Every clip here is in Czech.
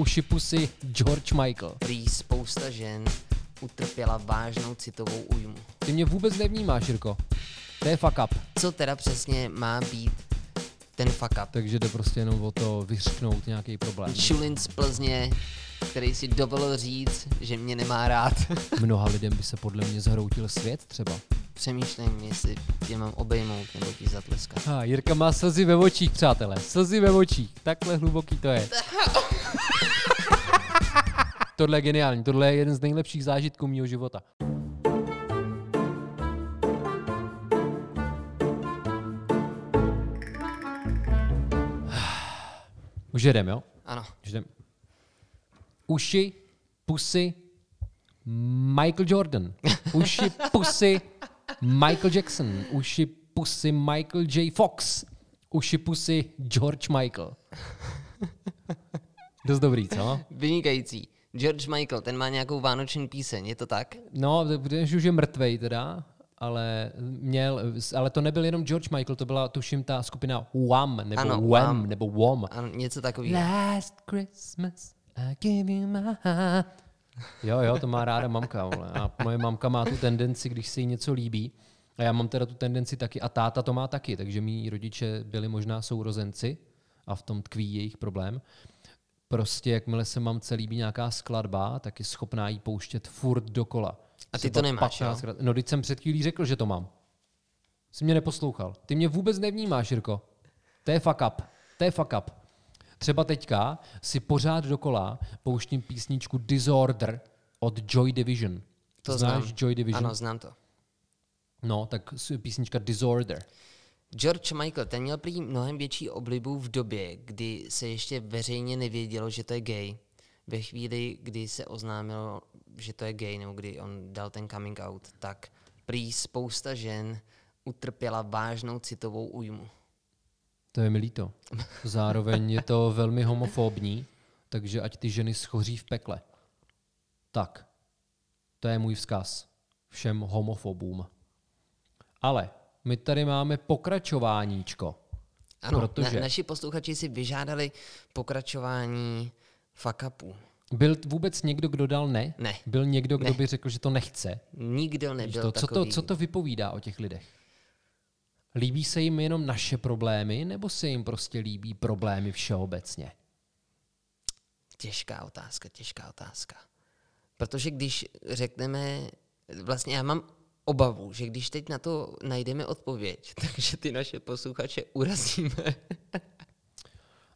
uši pusy George Michael. Prý spousta žen utrpěla vážnou citovou újmu. Ty mě vůbec nevnímáš, Jirko. To je fuck up. Co teda přesně má být ten fuck up? Takže jde prostě jenom o to vyřknout nějaký problém. Šulin z Plzně, který si dovolil říct, že mě nemá rád. Mnoha lidem by se podle mě zhroutil svět třeba. Přemýšlím, jestli tě mám obejmout nebo ti zatleskat. Ha, Jirka má slzy ve očích, přátelé. Slzy ve očích. Takhle hluboký to je. Tohle je geniální. Tohle je jeden z nejlepších zážitků mého života. Už jedem, jo? Ano. Už jdem. Uši, pusy, Michael Jordan. Uši, pusy, Michael Jackson. Uši, pusy, Michael J. Fox. Uši, pusy, George Michael. Dost dobrý, co? Vynikající. George Michael, ten má nějakou vánoční píseň, je to tak? No, když už je mrtvej teda, ale měl, ale to nebyl jenom George Michael, to byla tuším ta skupina Wham, nebo Ano, Wham, Wham. nebo Wham. Ano, něco takového. Last Christmas I gave you my heart. Jo, jo, to má ráda mamka. Vole. A moje mamka má tu tendenci, když se jí něco líbí, a já mám teda tu tendenci taky, a táta to má taky, takže mý rodiče byli možná sourozenci a v tom tkví jejich problém. Prostě jakmile se mamce líbí nějaká skladba, tak je schopná jí pouštět furt dokola. A ty to nemáš, 15 krát. No, teď jsem před chvílí řekl, že to mám. Jsi mě neposlouchal. Ty mě vůbec nevnímáš, Jirko. To je fuck up. To je fuck up. Třeba teďka si pořád dokola pouštím písničku Disorder od Joy Division. To Znáš znám. Joy Division? Ano, znám to. No, tak písnička Disorder. George Michael, ten měl prý mnohem větší oblibu v době, kdy se ještě veřejně nevědělo, že to je gay. Ve chvíli, kdy se oznámilo, že to je gay, nebo kdy on dal ten coming out, tak prý spousta žen utrpěla vážnou citovou újmu. To je mi líto. Zároveň je to velmi homofobní, takže ať ty ženy schoří v pekle. Tak, to je můj vzkaz všem homofobům. Ale my tady máme pokračováníčko. Ano, Protože- na, naši posluchači si vyžádali pokračování fuck upů. Byl vůbec někdo, kdo dal ne? Ne. Byl někdo, kdo Ne. by řekl, že to nechce? Nikdo nebyl to, co, to, takový. co to vypovídá o těch lidech? Líbí se jim jenom naše problémy, nebo se jim prostě líbí problémy všeobecně? Těžká otázka, těžká otázka. Protože když řekneme, vlastně já mám obavu, že když teď na to najdeme odpověď, takže ty naše posluchače urazíme.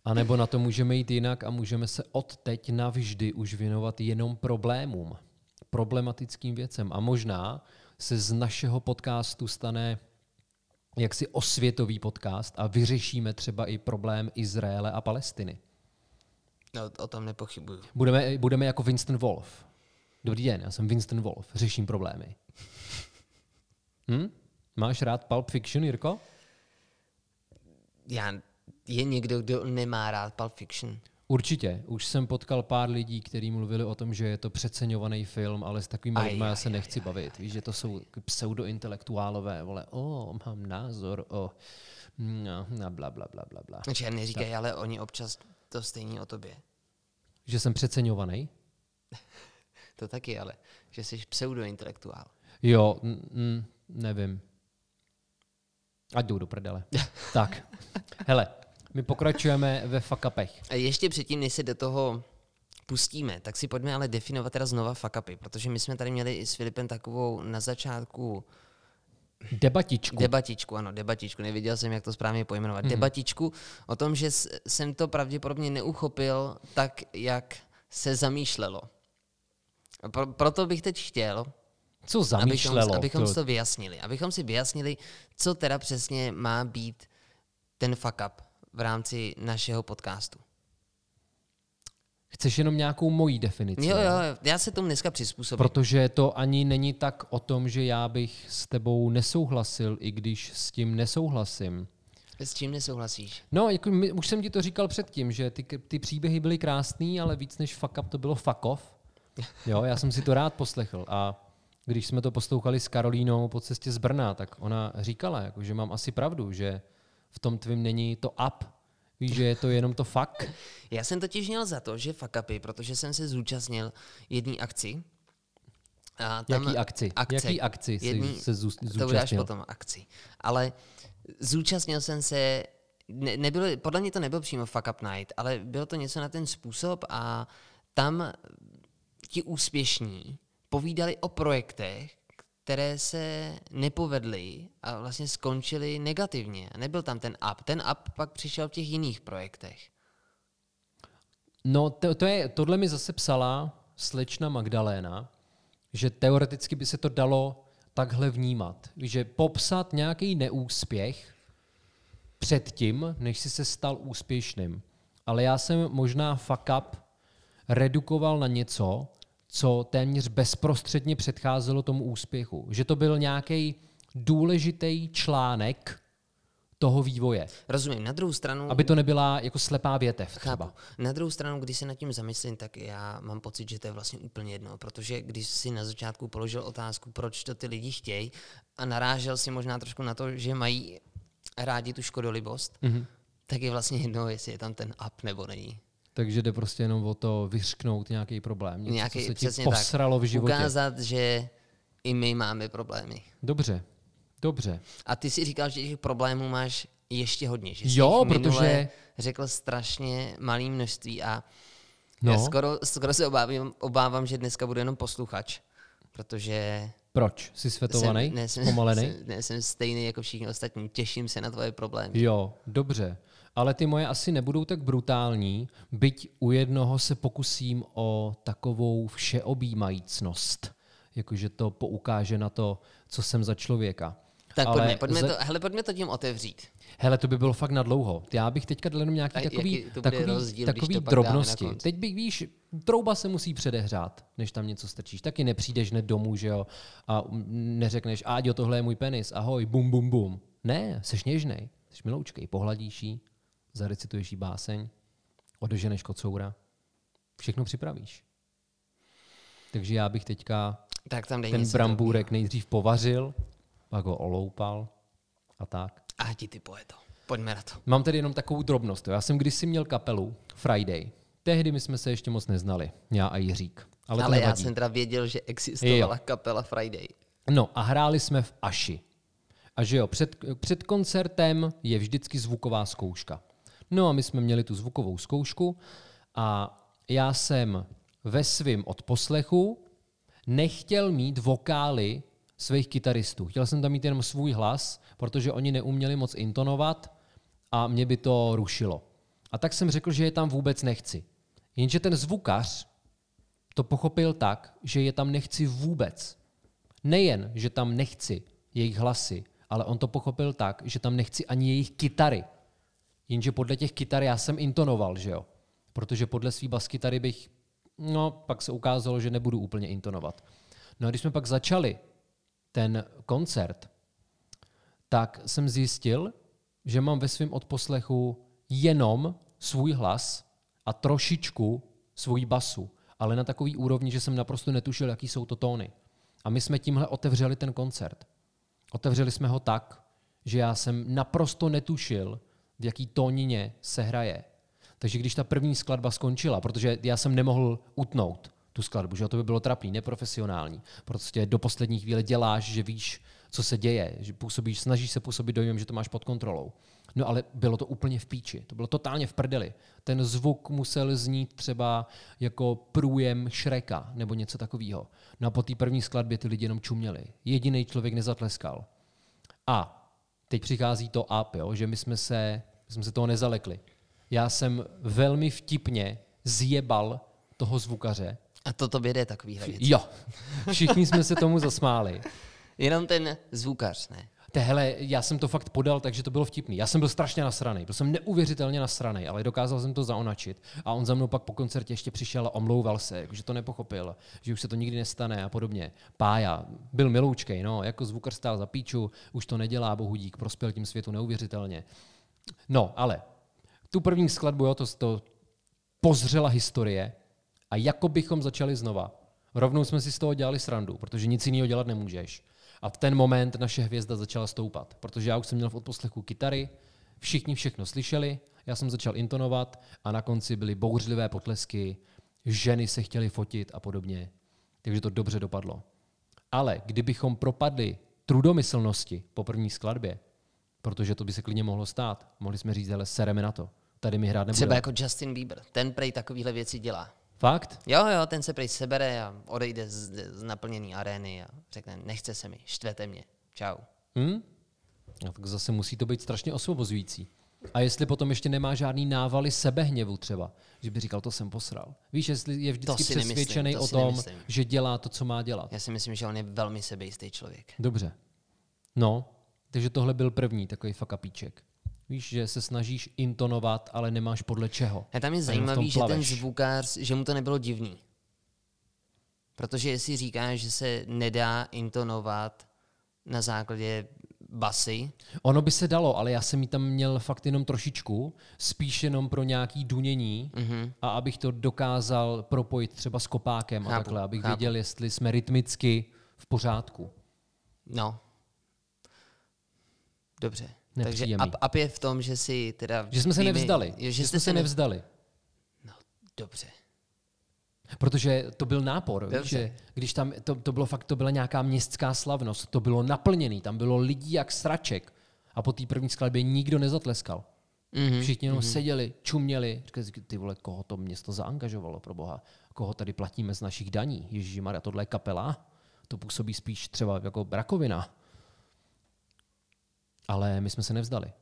A nebo na to můžeme jít jinak a můžeme se od teď navždy už věnovat jenom problémům, problematickým věcem. A možná se z našeho podcastu stane jaksi osvětový podcast a vyřešíme třeba i problém Izraele a Palestiny. No, o tom nepochybuju. Budeme, budeme jako Winston Wolf. Dobrý den, já jsem Winston Wolf, řeším problémy. Hm? Máš rád Pulp Fiction, Jirko? Já, je někdo, kdo nemá rád Pulp Fiction? Určitě. Už jsem potkal pár lidí, kteří mluvili o tom, že je to přeceňovaný film, ale s takovými Aj, lidmi já aj, se nechci bavit. Víš, že to jsou pseudointelektuálové, vole, o, mám názor, o, no, na bla, bla, bla, bla, bla. Znači, neříkají, ale oni občas to stejní o tobě. Že jsem přeceňovaný? To taky, ale že jsi pseudointelektuál. Jo, mm, mm, nevím. Ať jdou do prdele. tak, hele, my pokračujeme ve fakapech. A ještě předtím, než se do toho pustíme, tak si pojďme ale definovat teda znova fuck upy, protože my jsme tady měli i s Filipem takovou na začátku Debatičku. debatičku, ano, debatičku, nevěděl jsem, jak to správně pojmenovat, Mhm. debatičku o tom, že jsem to pravděpodobně neuchopil tak, jak se zamýšlelo. Pro, proto bych teď chtěl, Co abychom, zamýšlelo? abychom to, si to vyjasnili. Abychom si vyjasnili, co teda přesně má být ten fuck up v rámci našeho podcastu. Chceš jenom nějakou mojí definici? Jo, jo, já se tomu dneska přizpůsobím. Protože to ani není tak o tom, že já bych s tebou nesouhlasil, i když s tím nesouhlasím. S čím nesouhlasíš? No, jako my, už jsem ti to říkal předtím, že ty, ty příběhy byly krásný, ale víc než fuck up to bylo fuck off. Jo, já jsem si to rád poslechl a když jsme to poslouchali s Karolínou po cestě z Brna, tak ona říkala, jako, že mám asi pravdu, že v tom tvým není to up, Víš, že je to jenom to fakt? Já jsem totiž měl za to, že fuck upy, protože jsem se zúčastnil jedné akci. A tam Jaký akci? akce, Jaký akci jedný, se zúčastnil? To udáš potom akci. Ale zúčastnil jsem se, ne, nebylo, podle mě to nebyl přímo fuck up night, ale bylo to něco na ten způsob a tam ti úspěšní povídali o projektech, které se nepovedly a vlastně skončily negativně. Nebyl tam ten up. Ten up pak přišel v těch jiných projektech. No, to, to je, tohle mi zase psala slečna Magdaléna, že teoreticky by se to dalo takhle vnímat. Že popsat nějaký neúspěch předtím, než si se stal úspěšným. Ale já jsem možná fuck up redukoval na něco, co téměř bezprostředně předcházelo tomu úspěchu. Že to byl nějaký důležitý článek toho vývoje. Rozumím. Na druhou stranu... Aby to nebyla jako slepá větev třeba. Chápu. Na druhou stranu, když se nad tím zamyslím, tak já mám pocit, že to je vlastně úplně jedno, protože když si na začátku položil otázku, proč to ty lidi chtějí a narážel si možná trošku na to, že mají rádi tu škodolibost, mm-hmm. tak je vlastně jedno, jestli je tam ten up nebo není. Takže jde prostě jenom o to vyřknout nějaký problém. Něco, nějaký, co se ti posralo tak. v životě. Ukázat, že i my máme problémy. Dobře, dobře. A ty si říkal, že těch problémů máš ještě hodně. Že jo, protože... řekl strašně malý množství a no. já skoro, skoro se obávám, obávám, že dneska bude jenom posluchač, protože... Proč? Jsi světovaný? Jsem, ne, jsem, Pomalený? Jsem, ne, jsem stejný jako všichni ostatní. Těším se na tvoje problémy. Jo, dobře ale ty moje asi nebudou tak brutální, byť u jednoho se pokusím o takovou všeobjímajícnost, jakože to poukáže na to, co jsem za člověka. Tak ale pojďme, pojďme, za... to, hele, pojďme to tím otevřít. Hele, to by bylo fakt na dlouho. Já bych teďka dal jenom nějaký takový, takový, rozdíl, takový drobnosti. Teď bych, víš, trouba se musí předehřát, než tam něco strčíš. Taky nepřijdeš hned domů, že jo, a neřekneš, Áďo, tohle je můj penis, ahoj, bum, bum, bum. Ne, seš něžnej, jsi miloučkej, pohladíš jí, zarecituješ jí báseň, odeženeš kocoura, všechno připravíš. Takže já bych teďka tak tam ten brambůrek nejdřív povařil, pak ho oloupal a tak. A ti ty to. Pojďme na to. Mám tedy jenom takovou drobnost. Já jsem kdysi měl kapelu Friday. Tehdy my jsme se ještě moc neznali, já a Jiřík. Ale, Ale já jsem teda věděl, že existovala jo. kapela Friday. No a hráli jsme v Aši. A že jo, před, před koncertem je vždycky zvuková zkouška. No a my jsme měli tu zvukovou zkoušku a já jsem ve svém odposlechu nechtěl mít vokály svých kytaristů. Chtěl jsem tam mít jenom svůj hlas, protože oni neuměli moc intonovat a mě by to rušilo. A tak jsem řekl, že je tam vůbec nechci. Jenže ten zvukař to pochopil tak, že je tam nechci vůbec. Nejen, že tam nechci jejich hlasy, ale on to pochopil tak, že tam nechci ani jejich kytary. Jenže podle těch kytar já jsem intonoval, že jo? Protože podle svý baskytary bych, no, pak se ukázalo, že nebudu úplně intonovat. No a když jsme pak začali ten koncert, tak jsem zjistil, že mám ve svém odposlechu jenom svůj hlas a trošičku svůj basu, ale na takový úrovni, že jsem naprosto netušil, jaký jsou to tóny. A my jsme tímhle otevřeli ten koncert. Otevřeli jsme ho tak, že já jsem naprosto netušil, v jaký tónině se hraje. Takže když ta první skladba skončila, protože já jsem nemohl utnout tu skladbu, že to by bylo trapný, neprofesionální. Prostě do poslední chvíle děláš, že víš, co se děje, že působíš, snažíš se působit dojmem, že to máš pod kontrolou. No ale bylo to úplně v píči, to bylo totálně v prdeli. Ten zvuk musel znít třeba jako průjem šreka nebo něco takového. No a po té první skladbě ty lidi jenom čuměli. Jediný člověk nezatleskal. A teď přichází to up, jo, že my jsme, se, my jsme se toho nezalekli. Já jsem velmi vtipně zjebal toho zvukaře. A to to jde takový věc. Jo. Všichni jsme se tomu zasmáli. Jenom ten zvukař, ne? Tehle, já jsem to fakt podal, takže to bylo vtipný. Já jsem byl strašně nasraný, byl jsem neuvěřitelně nasraný, ale dokázal jsem to zaonačit. A on za mnou pak po koncertě ještě přišel a omlouval se, že to nepochopil, že už se to nikdy nestane a podobně. Pája, byl miloučkej, no, jako zvukar stál za píču, už to nedělá, bohudík, prospěl tím světu neuvěřitelně. No, ale tu první skladbu, jo, to, to pozřela historie a jako bychom začali znova. Rovnou jsme si z toho dělali srandu, protože nic jiného dělat nemůžeš. A v ten moment naše hvězda začala stoupat, protože já už jsem měl v odposlechu kytary, Všichni všechno slyšeli, já jsem začal intonovat a na konci byly bouřlivé potlesky, ženy se chtěly fotit a podobně. Takže to dobře dopadlo. Ale kdybychom propadli trudomyslnosti po první skladbě, protože to by se klidně mohlo stát, mohli jsme říct, ale sereme na to. Tady mi hrát nebude. Třeba jako Justin Bieber. Ten prej takovýhle věci dělá. Fakt? Jo, jo, ten se prej sebere a odejde z, z naplněné arény a řekne, nechce se mi, štvete mě. Čau. Hm? No, tak zase musí to být strašně osvobozující. A jestli potom ještě nemá žádný návaly sebehněvu třeba, že by říkal, to jsem posral. Víš, jestli je vždycky nemyslím, přesvědčený to o tom, nemyslím. že dělá to, co má dělat. Já si myslím, že on je velmi sebejistý člověk. Dobře. No, takže tohle byl první takový fakapíček. Víš, že se snažíš intonovat, ale nemáš podle čeho. A tam je A zajímavý, že ten zvukář, že mu to nebylo divný. Protože jestli říkáš, že se nedá intonovat na základě basy, Ono by se dalo, ale já jsem ji tam měl fakt jenom trošičku, spíš jenom pro nějaký dunění Mhm. a abych to dokázal propojit třeba s kopákem a Chápu, takhle, abych chápu. věděl, jestli jsme rytmicky v pořádku. no. Dobře. Takže up, up je v tom, že si teda... Že jsme se nevzdali. Jo, že jsme se nev- nevzdali. No, dobře. Protože to byl nápor, Dobře. že když tam, to, to bylo fakt, to byla nějaká městská slavnost, to bylo naplněný, tam bylo lidí jak sraček a po té první skladbě nikdo nezatleskal. Mhm. Všichni jenom seděli, čuměli, říkali, ty vole, koho to město zaangažovalo, pro boha, koho tady platíme z našich daní, Ježíšmarja, tohle je kapela, to působí spíš třeba jako rakovina. Ale my jsme se nevzdali.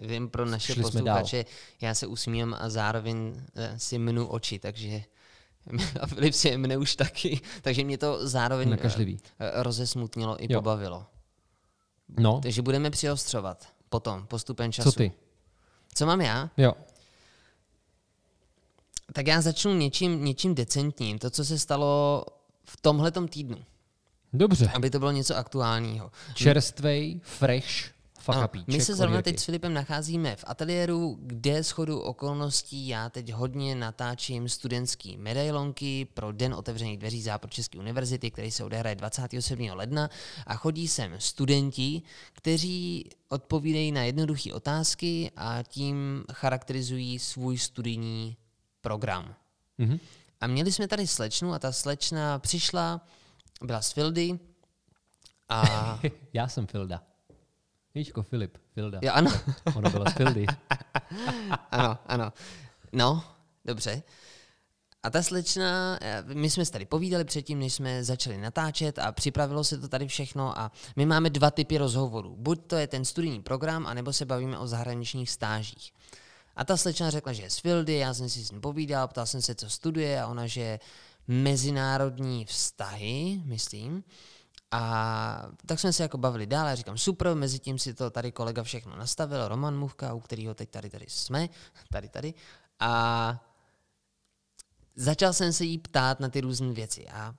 Vím pro naše Šli posluchače, já se usmívám a zároveň eh, si mnu oči, takže a Filip si mne už taky, takže mě to zároveň Nakažlivý. eh, rozesmutnilo i Jo. pobavilo. No, Takže budeme přiostřovat potom, postupem času. co ty? Co mám já? Jo, Tak já začnu něčím, něčím decentním. To, co se stalo v tomhletom týdnu. Dobře. Aby to bylo něco aktuálního. Čerstvej, fresh, fakapíček. my se zrovna teď s Filipem nacházíme v ateliéru, kde schodu okolností já teď hodně natáčím studentský medailonky pro Den otevřených dveří Západočeské univerzity, který se odehraje 27. ledna a chodí sem studenti, kteří odpovídají na jednoduché otázky a tím charakterizují svůj studijní program. Mhm. A měli jsme tady slečnu a ta slečna přišla, byla z Fildy a Já jsem Filda. Víš, jako Filip, Filda. jo, ano, Ona byla z Fildy. ano, ano. No, dobře. A ta slečna, eh, my jsme se tady povídali předtím, než jsme začali natáčet a připravilo se to tady všechno a my máme dva typy rozhovorů. Buď to je ten studijní program, anebo se bavíme o zahraničních stážích. A ta slečna řekla, že je z Fildy, já jsem si s ní povídal, ptal jsem se, co studuje a ona, že mezinárodní vztahy, myslím. A tak jsme se jako bavili dál, já říkám super, mezi tím si to tady kolega všechno nastavil, Roman Muvka, u kterého teď tady tady jsme, tady tady. A začal jsem se jí ptát na ty různé věci a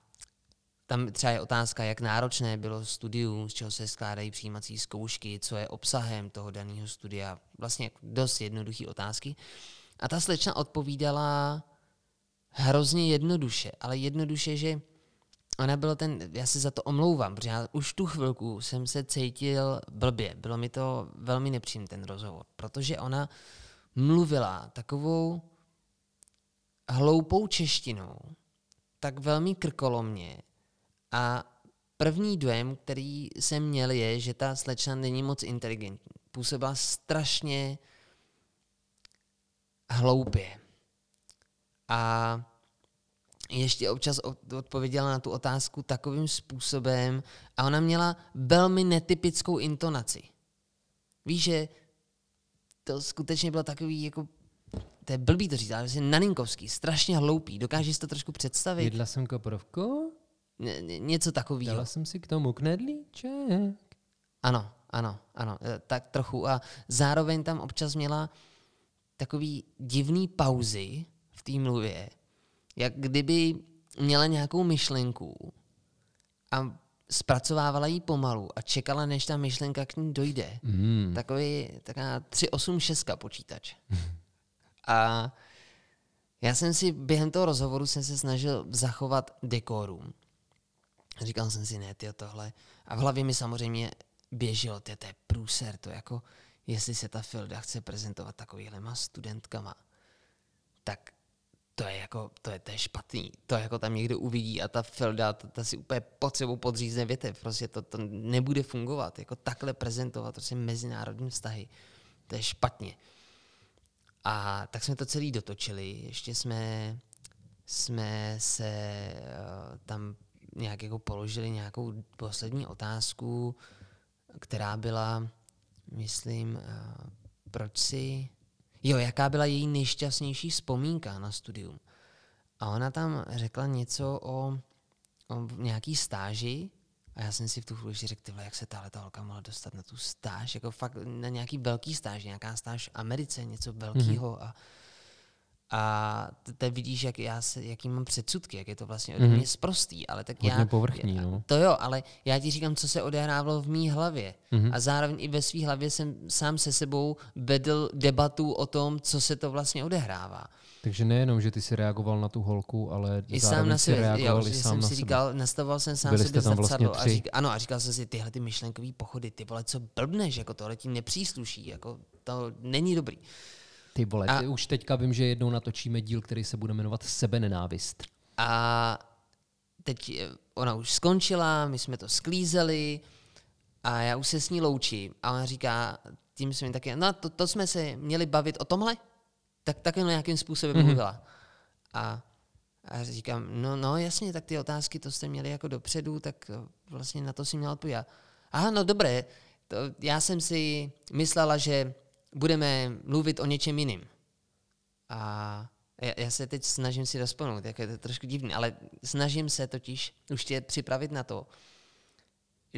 tam třeba je otázka, jak náročné bylo studium, z čeho se skládají přijímací zkoušky, co je obsahem toho daného studia. Vlastně jako dost jednoduché otázky. A ta slečna odpovídala hrozně jednoduše, ale jednoduše, že ona byla ten, já se za to omlouvám, protože já už tu chvilku jsem se cítil blbě. Bylo mi to velmi nepříjemný ten rozhovor, protože ona mluvila takovou hloupou češtinou, tak velmi krkolomně a první dojem, který jsem měl, je, že ta slečna není moc inteligentní. Působila strašně hloupě. A ještě občas od- odpověděla na tu otázku takovým způsobem a ona měla velmi netypickou intonaci. Víš, že to skutečně bylo takový jako to je blbý to říct, ale vlastně naninkovský, strašně hloupý. Dokážeš to trošku představit? Jedla jsem koprovku, Ně- ně- něco takového. dala jsem si k tomu knedlíček. Ano, ano, ano, eh, tak trochu. A zároveň tam občas měla takový divný pauzy té mluvě, jak kdyby měla nějakou myšlenku a zpracovávala ji pomalu a čekala, než ta myšlenka k ní dojde. Mm. Takový, taková 386 počítač. A já jsem si během toho rozhovoru jsem se snažil zachovat dekorum. Říkal jsem si, ne, ty tohle. A v hlavě mi samozřejmě běželo, ty to je průser, to jako, jestli se ta Filda chce prezentovat takovýhlema studentkama, tak to je jako, to je, to je špatný. To jako tam někdo uvidí a ta Felda, ta, ta si úplně pod sebou podřízne větev. Prostě to, to nebude fungovat. Jako takhle prezentovat prostě mezinárodní vztahy. To je špatně. A tak jsme to celý dotočili. Ještě jsme, jsme se uh, tam nějak jako položili nějakou poslední otázku, která byla, myslím, uh, proč si jo, jaká byla její nejšťastnější vzpomínka na studium. A ona tam řekla něco o, o nějaký stáži a já jsem si v tu chvíli řekl, tyhle, jak se tahle ta holka mohla dostat na tu stáž, jako fakt na nějaký velký stáž, nějaká stáž v Americe, něco velkého mm-hmm. a a teď vidíš, jak já se, jaký mám předsudky, jak je to vlastně mm-hmm. mě sprostý, ale tak Hodně já... povrchní, no. To jo, ale já ti říkám, co se odehrávalo v mý hlavě. Mm-hmm. A zároveň i ve své hlavě jsem sám se sebou vedl debatu o tom, co se to vlastně odehrává. Takže nejenom, že ty si reagoval na tu holku, ale I sám na sebe, reagoval jo, i sám jsem na si sebe. říkal, nastavoval jsem sám Byli sebe tam vlastně a říkal, ano, a říkal jsem si, tyhle ty myšlenkové pochody, ty vole, co blbneš, jako tohle ti nepřísluší, jako to není dobrý. Ty vole, a, ty už teďka vím, že jednou natočíme díl, který se bude jmenovat Sebenenávist. A teď ona už skončila, my jsme to sklízeli a já už se s ní loučím. A ona říká, tím jsme taky, no to, to jsme se měli bavit o tomhle? Tak takhle nějakým způsobem mm-hmm. mluvila. A, a říkám, no, no jasně, tak ty otázky, to jste měli jako dopředu, tak vlastně na to si měla odpovědět. Aha, no dobré, to, já jsem si myslela, že budeme mluvit o něčem jiným. A já, já se teď snažím si rozpomenout, jak je to trošku divný, ale snažím se totiž už tě připravit na to.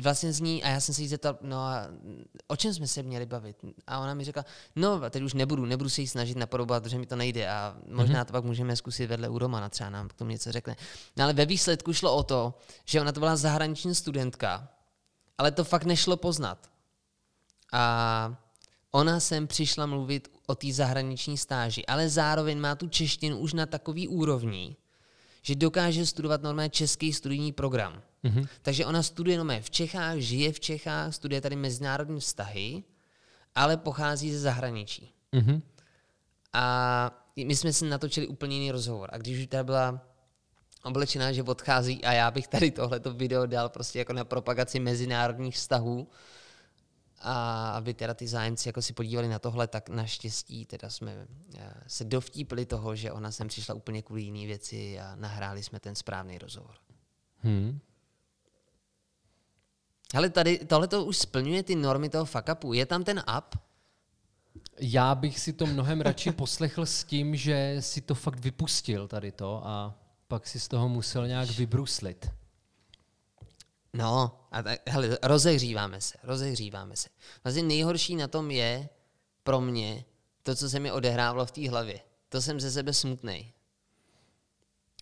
Vlastně z ní, a já jsem se jí zeptal, no a o čem jsme se měli bavit? A ona mi řekla, no teď už nebudu, nebudu se jí snažit napodobovat, protože mi to nejde a možná mm-hmm. to pak můžeme zkusit vedle u Romana, třeba nám k tomu něco řekne. No ale ve výsledku šlo o to, že ona to byla zahraniční studentka, ale to fakt nešlo poznat. A Ona sem přišla mluvit o té zahraniční stáži, ale zároveň má tu češtinu už na takový úrovni, že dokáže studovat normálně český studijní program. Mm-hmm. Takže ona studuje normálně v Čechách, žije v Čechách, studuje tady mezinárodní vztahy, ale pochází ze zahraničí. Mm-hmm. A my jsme si natočili úplně jiný rozhovor. A když už teda byla oblečená, že odchází a já bych tady tohleto video dal prostě jako na propagaci mezinárodních vztahů, a aby teda ty zájemci jako si podívali na tohle, tak naštěstí teda jsme eh, se dovtípili toho, že ona sem přišla úplně kvůli jiné věci a nahráli jsme ten správný rozhovor. Hmm. Ale tady tohle to už splňuje ty normy toho fuck upu. Je tam ten up? Já bych si to mnohem radši poslechl s tím, že si to fakt vypustil tady to a pak si z toho musel nějak vybruslit. No, a tak, hele, rozehříváme se, rozehříváme se. Vlastně nejhorší na tom je pro mě to, co se mi odehrávalo v té hlavě. To jsem ze sebe smutný.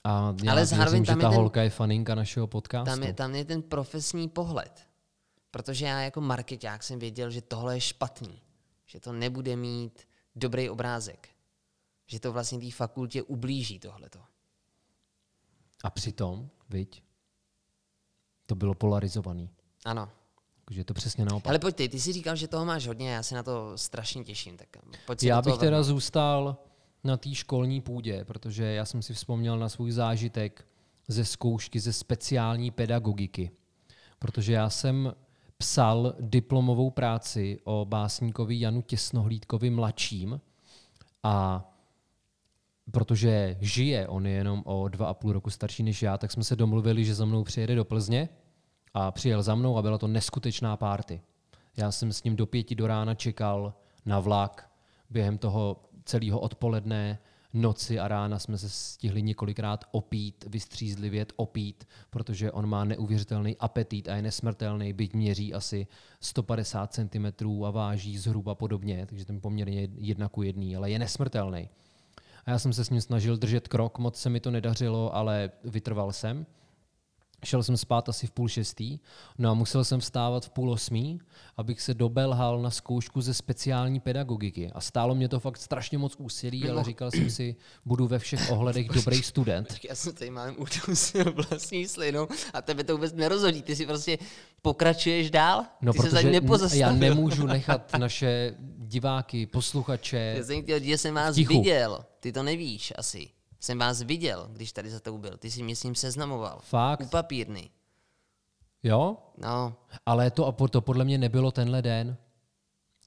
A já Ale zároveň myslím, tam že ta je ten, holka je faninka našeho podcastu. Tam je, tam je ten profesní pohled. Protože já jako marketák jsem věděl, že tohle je špatný. Že to nebude mít dobrý obrázek. Že to vlastně té fakultě ublíží tohleto. A přitom, viď, to bylo polarizovaný. Ano. Takže je to přesně naopak. Ale pojď ty, ty si říkal, že toho máš hodně, já se na to strašně těším. Tak pojď já bych teda zůstal na té školní půdě, protože já jsem si vzpomněl na svůj zážitek ze zkoušky ze speciální pedagogiky. Protože já jsem psal diplomovou práci o básníkovi Janu Těsnohlídkovi mladším a protože žije, on je jenom o dva a půl roku starší než já, tak jsme se domluvili, že za mnou přijede do Plzně a přijel za mnou a byla to neskutečná párty. Já jsem s ním do pěti do rána čekal na vlak. Během toho celého odpoledne, noci a rána jsme se stihli několikrát opít, vystřízlivět, opít, protože on má neuvěřitelný apetit a je nesmrtelný, byť měří asi 150 cm a váží zhruba podobně, takže ten poměrně jedna ku jedný, ale je nesmrtelný. A já jsem se s ním snažil držet krok, moc se mi to nedařilo, ale vytrval jsem. Šel jsem spát asi v půl šestý, no a musel jsem vstávat v půl osmý, abych se dobelhal na zkoušku ze speciální pedagogiky. A stálo mě to fakt strašně moc úsilí, ale říkal jsem si, budu ve všech ohledech dobrý student. Já jsem tady mám udusil vlastní slinu a tebe to vůbec nerozhodí. Ty si prostě pokračuješ dál? No, Ty protože se já nemůžu nechat naše diváky, posluchače. Já jsem chtěl, že jsem vás tichu. viděl. Ty to nevíš asi. Jsem vás viděl, když tady za tou byl. Ty jsi mě s ním seznamoval. Fakt? U papírny. Jo? No, Ale to, to podle mě nebylo tenhle den.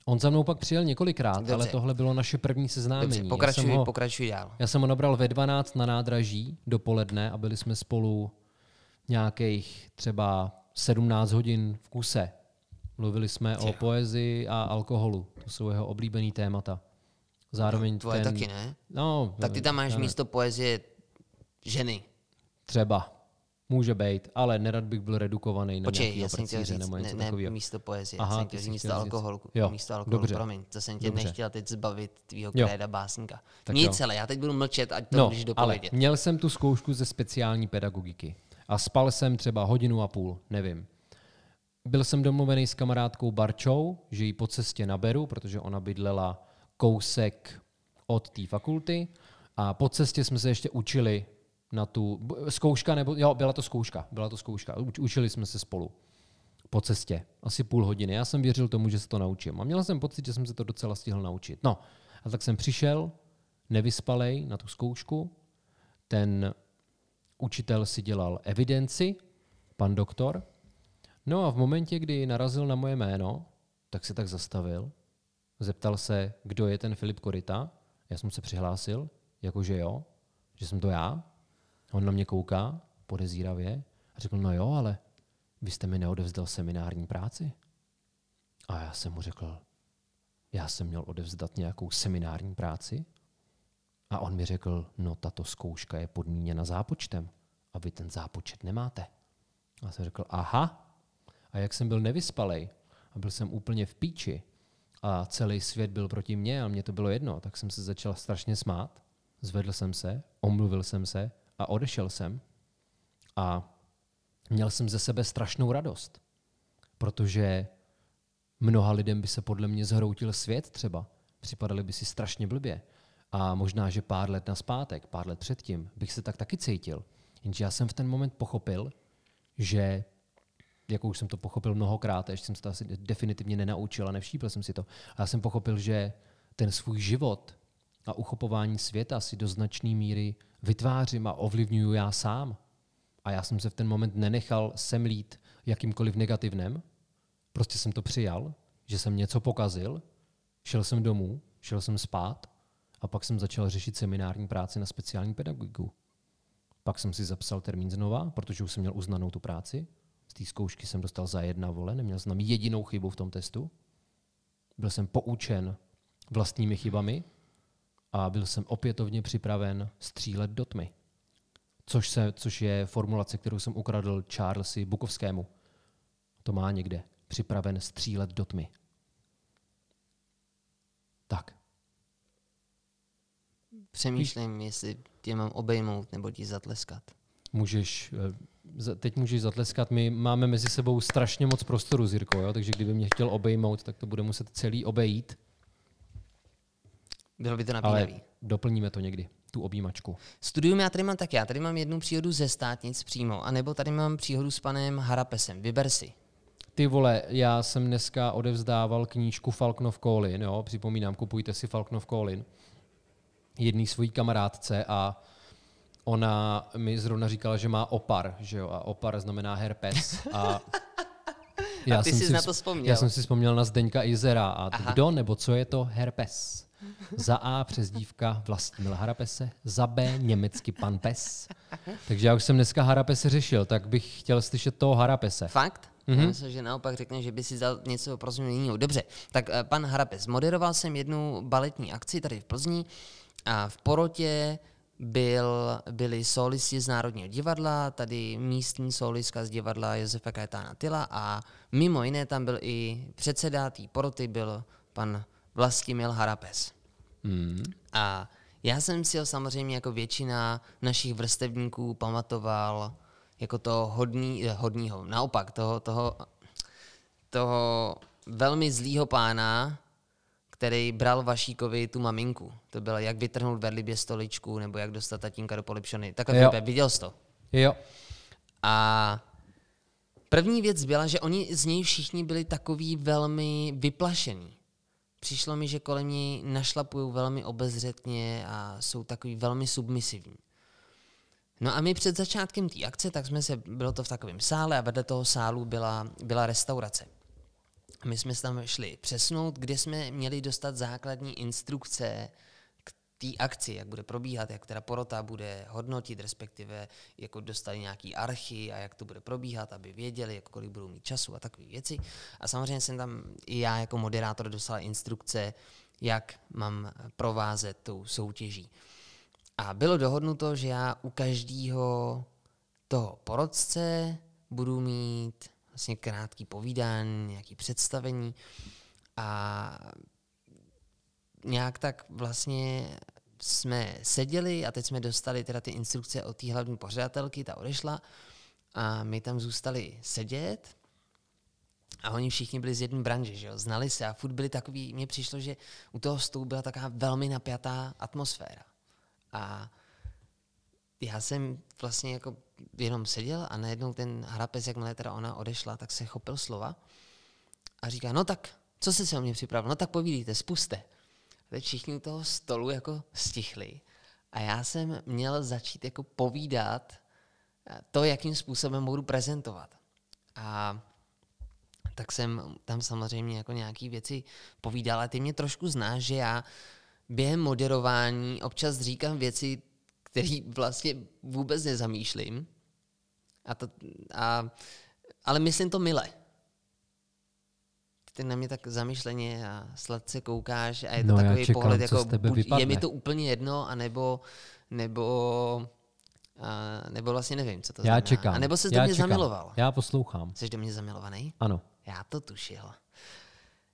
On za mnou pak přijel několikrát, Dobře. ale tohle bylo naše první seznámení. dobře, Já jsem pokračuj, ho- pokračuj dál. Já jsem ho nabral ve 12 na nádraží dopoledne a byli jsme spolu nějakých třeba 17 hodin v kuse. Mluvili jsme o poezii a alkoholu. To jsou jeho oblíbený témata. Zároveň Tvoje ten, taky, ne? No, Tak ty tam máš ne. místo poezie ženy. Třeba. Může být, ale nerad bych byl redukovaný na Počkej, já jsem chtěl říct, nebo ne, něco ne takového. místo poezie, Aha, jsem chtěl říct místo alkoholu. Jo, Místo alkoholu, dobře. promiň, to jsem tě Dobře. nechtěl teď zbavit tvýho kréda básníka. Tak Nic, jo. ale já teď budu mlčet, ať to No, můžeš ale dopovědět. měl jsem tu zkoušku ze speciální pedagogiky a spal jsem třeba hodinu a půl, nevím. Byl jsem domluvený s kamarádkou Barčou, že ji po cestě naberu, protože ona bydlela kousek od té fakulty a po cestě jsme se ještě učili na tu zkouška, nebo jo, byla to zkouška, byla to zkouška. Uč- Učili jsme se spolu po cestě, asi půl hodiny. Já jsem věřil tomu, že se to naučím. A měl jsem pocit, že jsem se to docela stihl naučit. No, a tak jsem přišel, nevyspalej na tu zkoušku. Ten učitel si dělal evidenci, pan doktor. No a v momentě, kdy narazil na moje jméno, tak se tak zastavil. Zeptal se, kdo je ten Filip Korita. Já jsem se přihlásil, jakože jo, že jsem to já. On na mě kouká podezíravě a řekl, no jo, ale vy jste mi neodevzdal seminární práci. A já jsem mu řekl, já jsem měl odevzdat nějakou seminární práci? A on mi řekl, no tato zkouška je podmíněna zápočtem a vy ten zápočet nemáte. A jsem řekl, aha. A jak jsem byl nevyspalej a byl jsem úplně v píči a celý svět byl proti mně a mně to bylo jedno, tak jsem se začal strašně smát. Zvedl jsem se, omluvil jsem se a odešel jsem. A měl jsem ze sebe strašnou radost, protože mnoha lidem by se podle mě zhroutil svět třeba. Připadali by si strašně blbě. A možná, že pár let naspátek, pár let předtím, bych se tak taky cítil. Jenže já jsem v ten moment pochopil, že, jako už jsem to pochopil mnohokrát, a ještě jsem se to asi definitivně nenaučil a nevšípl jsem si to, ale já jsem pochopil, že ten svůj život a uchopování světa si do značné míry vytvářím a ovlivňuju já sám. A já jsem se v ten moment nenechal semlít jakýmkoliv negativnem, prostě jsem to přijal, že jsem něco pokazil, šel jsem domů, šel jsem spát a pak jsem začal řešit seminární práci na speciální pedagogiku. Pak jsem si zapsal termín znova, protože už jsem měl uznanou tu práci. Té zkoušky jsem dostal za jedna vole, neměl jsem tam jedinou chybu v tom testu. Byl jsem poučen vlastními chybami a byl jsem opětovně připraven střílet do tmy. Což, se, což je formulace, kterou jsem ukradl Charlesi Bukovskému. To má někde. Připraven střílet do tmy. Tak. Přemýšlím, jestli tě mám obejmout nebo ti zatleskat. Můžeš, eh, teď můžeš zatleskat. My máme mezi sebou strašně moc prostoru, Zirko, jo? takže kdyby mě chtěl obejmout, tak to bude muset celý obejít, Bylo by to ale napínavý. doplníme to někdy, tu objímačku. Studium já tady mám tak já. Tady mám jednu příhodu ze státnic přímo, anebo tady mám příhodu s panem Harapesem. Vyber si. Ty vole, já jsem dneska odevzdával knížku Falknov Colin, jo, připomínám, kupujte si Falknov Colin, jedný svojí kamarádce a ona mi zrovna říkala, že má opar, že jo, a opar znamená herpes a já ty jsem jsi si na to vzpomněl. Já jsem si vzpomněl na Zdeňka Izera a Aha. kdo nebo co je to herpes? Za A přezdívka Vlastimil Harapese, za B německy pan pes. Takže já už jsem dneska Harapese řešil, tak bych chtěl slyšet toho Harapese. Fakt? Mhm. Mm-hmm. Já myslím, že naopak řekne, že by si dal něco prosím jiného. Dobře, tak eh, pan Harapes, moderoval jsem jednu baletní akci tady v Plzni a v porotě byl, byli solisti z Národního divadla, tady místní solistka z divadla Josefa Kajetána Tyla a mimo jiné tam byl i předseda té poroty, byl pan Vlastimil Harapes. Hmm. A já jsem si ho samozřejmě jako většina našich vrstevníků pamatoval jako toho hodný, eh, hodnýho, naopak, toho, toho, toho velmi zlýho pána, který bral Vašíkovi tu maminku. To bylo, jak vytrhnout vedlibě stoličku, nebo jak dostat tatínka do polepšony. Takhle, Jo. Filipe, viděl jsi to? Jo, A první věc byla, že oni z něj všichni byli takový velmi vyplašení. přišlo mi, že kolem něj našlapují velmi obezřetně a jsou takový velmi submisivní. No a my před začátkem té akce, tak jsme se, bylo to v takovém sále a vedle toho sálu byla, byla restaurace. My jsme se tam šli přesnout, kde jsme měli dostat základní instrukce k té akci, jak bude probíhat, jak teda porota bude hodnotit, respektive jako dostali nějaký archy a jak to bude probíhat, aby věděli, jak kolik budou mít času a takové věci. A samozřejmě jsem tam i já jako moderátor dostala instrukce, jak mám provázet tou soutěží. A bylo dohodnuto, že já u každého toho porodce budu mít vlastně krátký povídání, nějaký představení a nějak tak vlastně jsme seděli a teď jsme dostali teda ty instrukce od té hlavní pořadatelky, ta odešla a my tam zůstali sedět a oni všichni byli z jedné branže, že jo, znali se a furt byli takový, mně přišlo, že u toho stolu byla taková velmi napjatá atmosféra. A já jsem vlastně jako jenom seděl a najednou ten hrapec, jakmile teda ona odešla, tak se chopil slova a říká, no tak, co jste se o mě připravil? No tak povídejte, spuste. Teď všichni u toho stolu jako stichli a já jsem měl začít jako povídat eh, to, jakým způsobem budu prezentovat. A tak jsem tam samozřejmě jako nějaký věci povídal, ale ty mě trošku znáš, že já během moderování občas říkám věci, které vlastně vůbec nezamýšlím. A to, a, ale myslím to mile. Ty na mě tak zamýšleně a sladce koukáš a je to No, takový čekám, pohled, jako buď je mi to úplně jedno, anebo, nebo, a, nebo vlastně nevím, co to Já znamená. čekám. A nebo já do mě čekám. zamiloval. Já poslouchám. Jsi do mě zamilovaný? Ano. Já to tušil.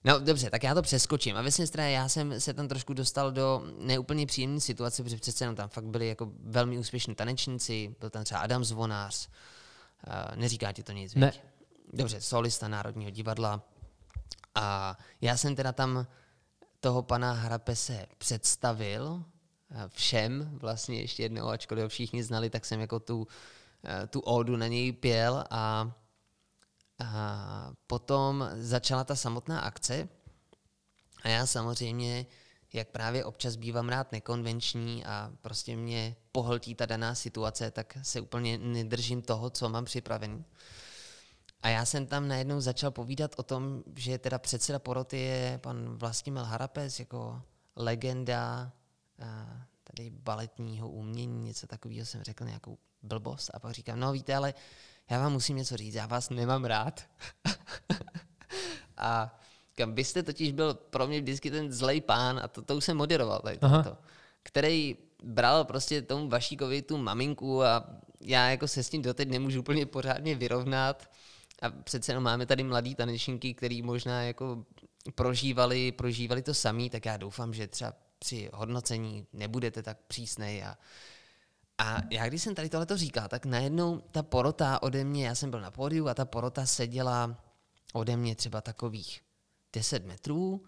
No dobře, tak já to přeskočím. A vlastně strana, já jsem se tam trošku dostal do neúplně příjemné situace, protože přece jenom tam fakt byli jako velmi úspěšní tanečníci, byl tam třeba Adam Zvonář, uh, neříká ti to nic, Ne. viď? Dobře, solista Národního divadla. A já jsem teda tam toho pana Hrapese představil eh, všem vlastně ještě jednou, ačkoliv ho všichni znali, tak jsem jako tu, eh, tu ódu na něj pěl a a potom začala ta samotná akce a já samozřejmě, jak právě občas bývám rád nekonvenční a prostě mě pohltí ta daná situace, tak se úplně nedržím toho, co mám připravený. A já jsem tam najednou začal povídat o tom, že teda předseda poroty je pan Vlastimil Harapes jako legenda tady baletního umění, něco takového jsem řekl, nějakou blbost a pak říkám, no víte, ale já vám musím něco říct, já vás nemám rád. a kam byste totiž byl pro mě vždycky ten zlej pán, a to, to už jsem moderoval tady Aha. to, který bral prostě tomu Vašíkovi tu maminku a já jako se s tím doteď nemůžu úplně pořádně vyrovnat. A přece jenom máme tady mladý tanečníky, který možná jako prožívali, prožívali to samý, tak já doufám, že třeba při hodnocení nebudete tak přísnej a a já když jsem tady tohleto říkal, tak najednou ta porota ode mě, já jsem byl na pódiu a ta porota seděla ode mě třeba takových 10 metrů.